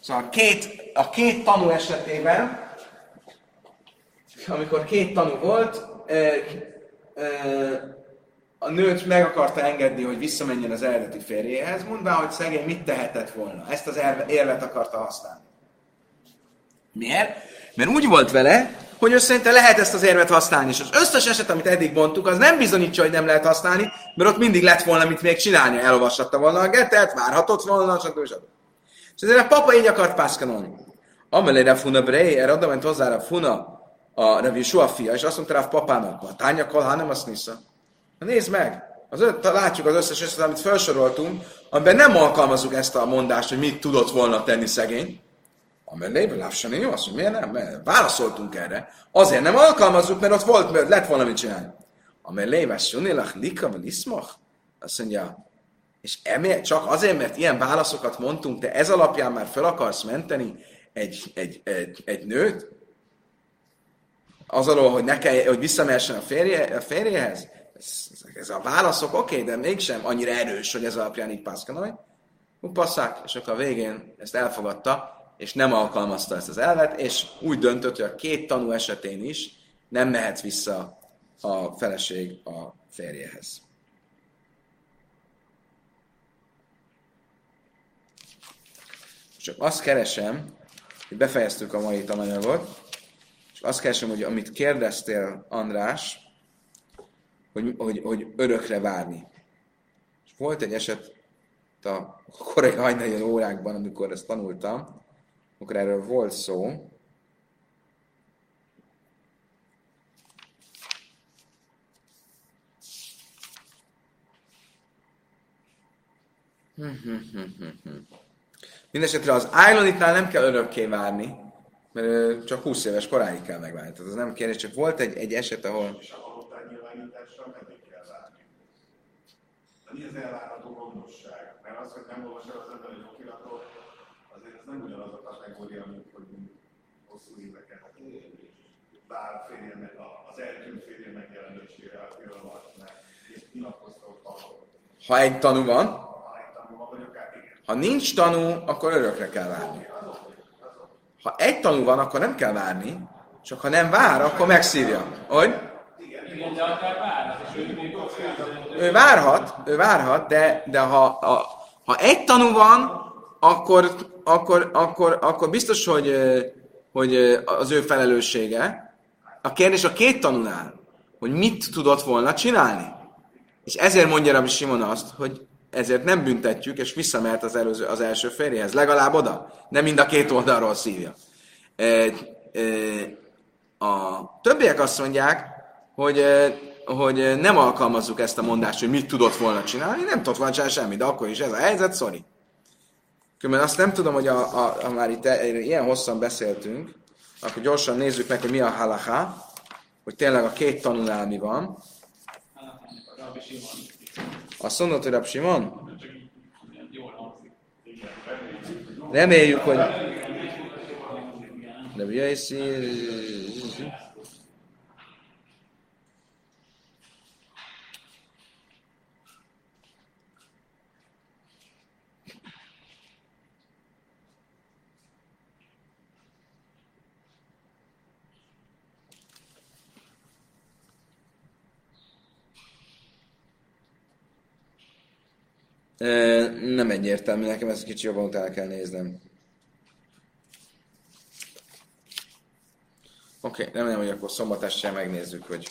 szóval két, a két tanú esetében amikor két tanú volt, a nőt meg akarta engedni, hogy visszamenjen az eredeti férjéhez, mondvá, hogy szegény mit tehetett volna. Ezt az érvet akarta használni. Miért? Mert úgy volt vele, hogy ő szerinte lehet ezt az érvet használni, és az összes eset, amit eddig mondtuk, az nem bizonyítja, hogy nem lehet használni, mert ott mindig lett volna mit még csinálni. Elolvashatta volna a getet, várhatott volna, stb. stb. És ezért a papa így akart pászkanolni. Amelére Funa Brei, erre oda ment hozzá Funa, a Rev Yeshua fia, és azt mondta rá papának, a tánya kol, hanem azt nisza. Nézd meg! Az, látjuk az összes eset, amit felsoroltunk, amiben nem alkalmazunk ezt a mondást, hogy mit tudott volna tenni szegény. Amellében lássani jó, azt mondja, miért nem? Mert válaszoltunk erre. Azért nem alkalmazzuk, mert ott volt, mert lett volna mit csinálni. Amellében sunilach lika vagy iszmach? Azt mondja, és emiatt csak azért, mert ilyen válaszokat mondtunk, te ez alapján már fel akarsz menteni egy, egy, egy, egy nőt? Az alól, hogy, ne kell, hogy visszamehessen a, férje, a férjehez? Ez, ez a válaszok oké, okay, de mégsem annyira erős, hogy ez alapján így pászkanolj. Passzák, és akkor a végén ezt elfogadta, és nem alkalmazta ezt az elvet, és úgy döntött, hogy a két tanú esetén is nem mehet vissza a feleség a férjehez. Csak azt keresem, hogy befejeztük a mai tananyagot, és azt keresem, hogy amit kérdeztél, András, hogy, hogy, hogy örökre várni. És volt egy eset a korai hajnali órákban, amikor ezt tanultam, akkor erről volt szó. Mindenesetre az Ájlonitnál nem kell örökké várni, mert csak 20 éves koráig kell megvárni. Tehát az nem kérdés, csak volt egy, egy eset, ahol... És a halottság nyilvánításra meddig kell várni? Mi az elvárható gondosság? Mert az, hogy nem olvasol az ember egy okiratot, azért ez nem ugyanaz a kategória, mint hogy hosszú éveket bár férjen meg az eltűnt férjen megjelenésére a pillanat, mert nyilatkoztat Ha egy tanú van, ha nincs tanú, akkor örökre kell várni. Ha egy tanú van, akkor nem kell várni, csak ha nem vár, akkor megszívja. Hogy? Ő várhat, ő várhat, de, de ha, a, ha egy tanú van, akkor, akkor, akkor, akkor biztos, hogy, hogy az ő felelőssége. A kérdés a két tanúnál, hogy mit tudott volna csinálni. És ezért mondja Rabbi Simon azt, hogy ezért nem büntetjük, és visszamehet az, előző, az első férjéhez. Legalább oda. Nem mind a két oldalról szívja. E, e, a többiek azt mondják, hogy, hogy nem alkalmazzuk ezt a mondást, hogy mit tudott volna csinálni, nem tudott volna csinálni semmit, de akkor is ez a helyzet, sorry. Különben azt nem tudom, hogy a, a, a már itt ilyen hosszan beszéltünk, akkor gyorsan nézzük meg, hogy mi a halaká, hogy tényleg a két tanulál mi van. Simon. Azt mondod, hogy Rab Simon? Reméljük, hogy... Igen. Nem egyértelmű, nekem ezt kicsit jobban utána kell néznem. Oké, okay, remélem, hogy akkor szombat este megnézzük, hogy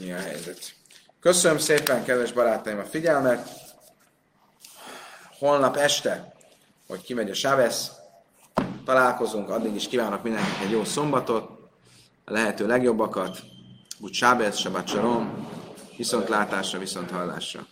mi a helyzet. Köszönöm szépen, kedves barátaim, a figyelmet. Holnap este, hogy kimegy a Sávesz, találkozunk, addig is kívánok mindenkinek egy jó szombatot, a lehető legjobbakat, úgy Sábez, Sabat Shalom, Viszont látásra, viszont hallásra.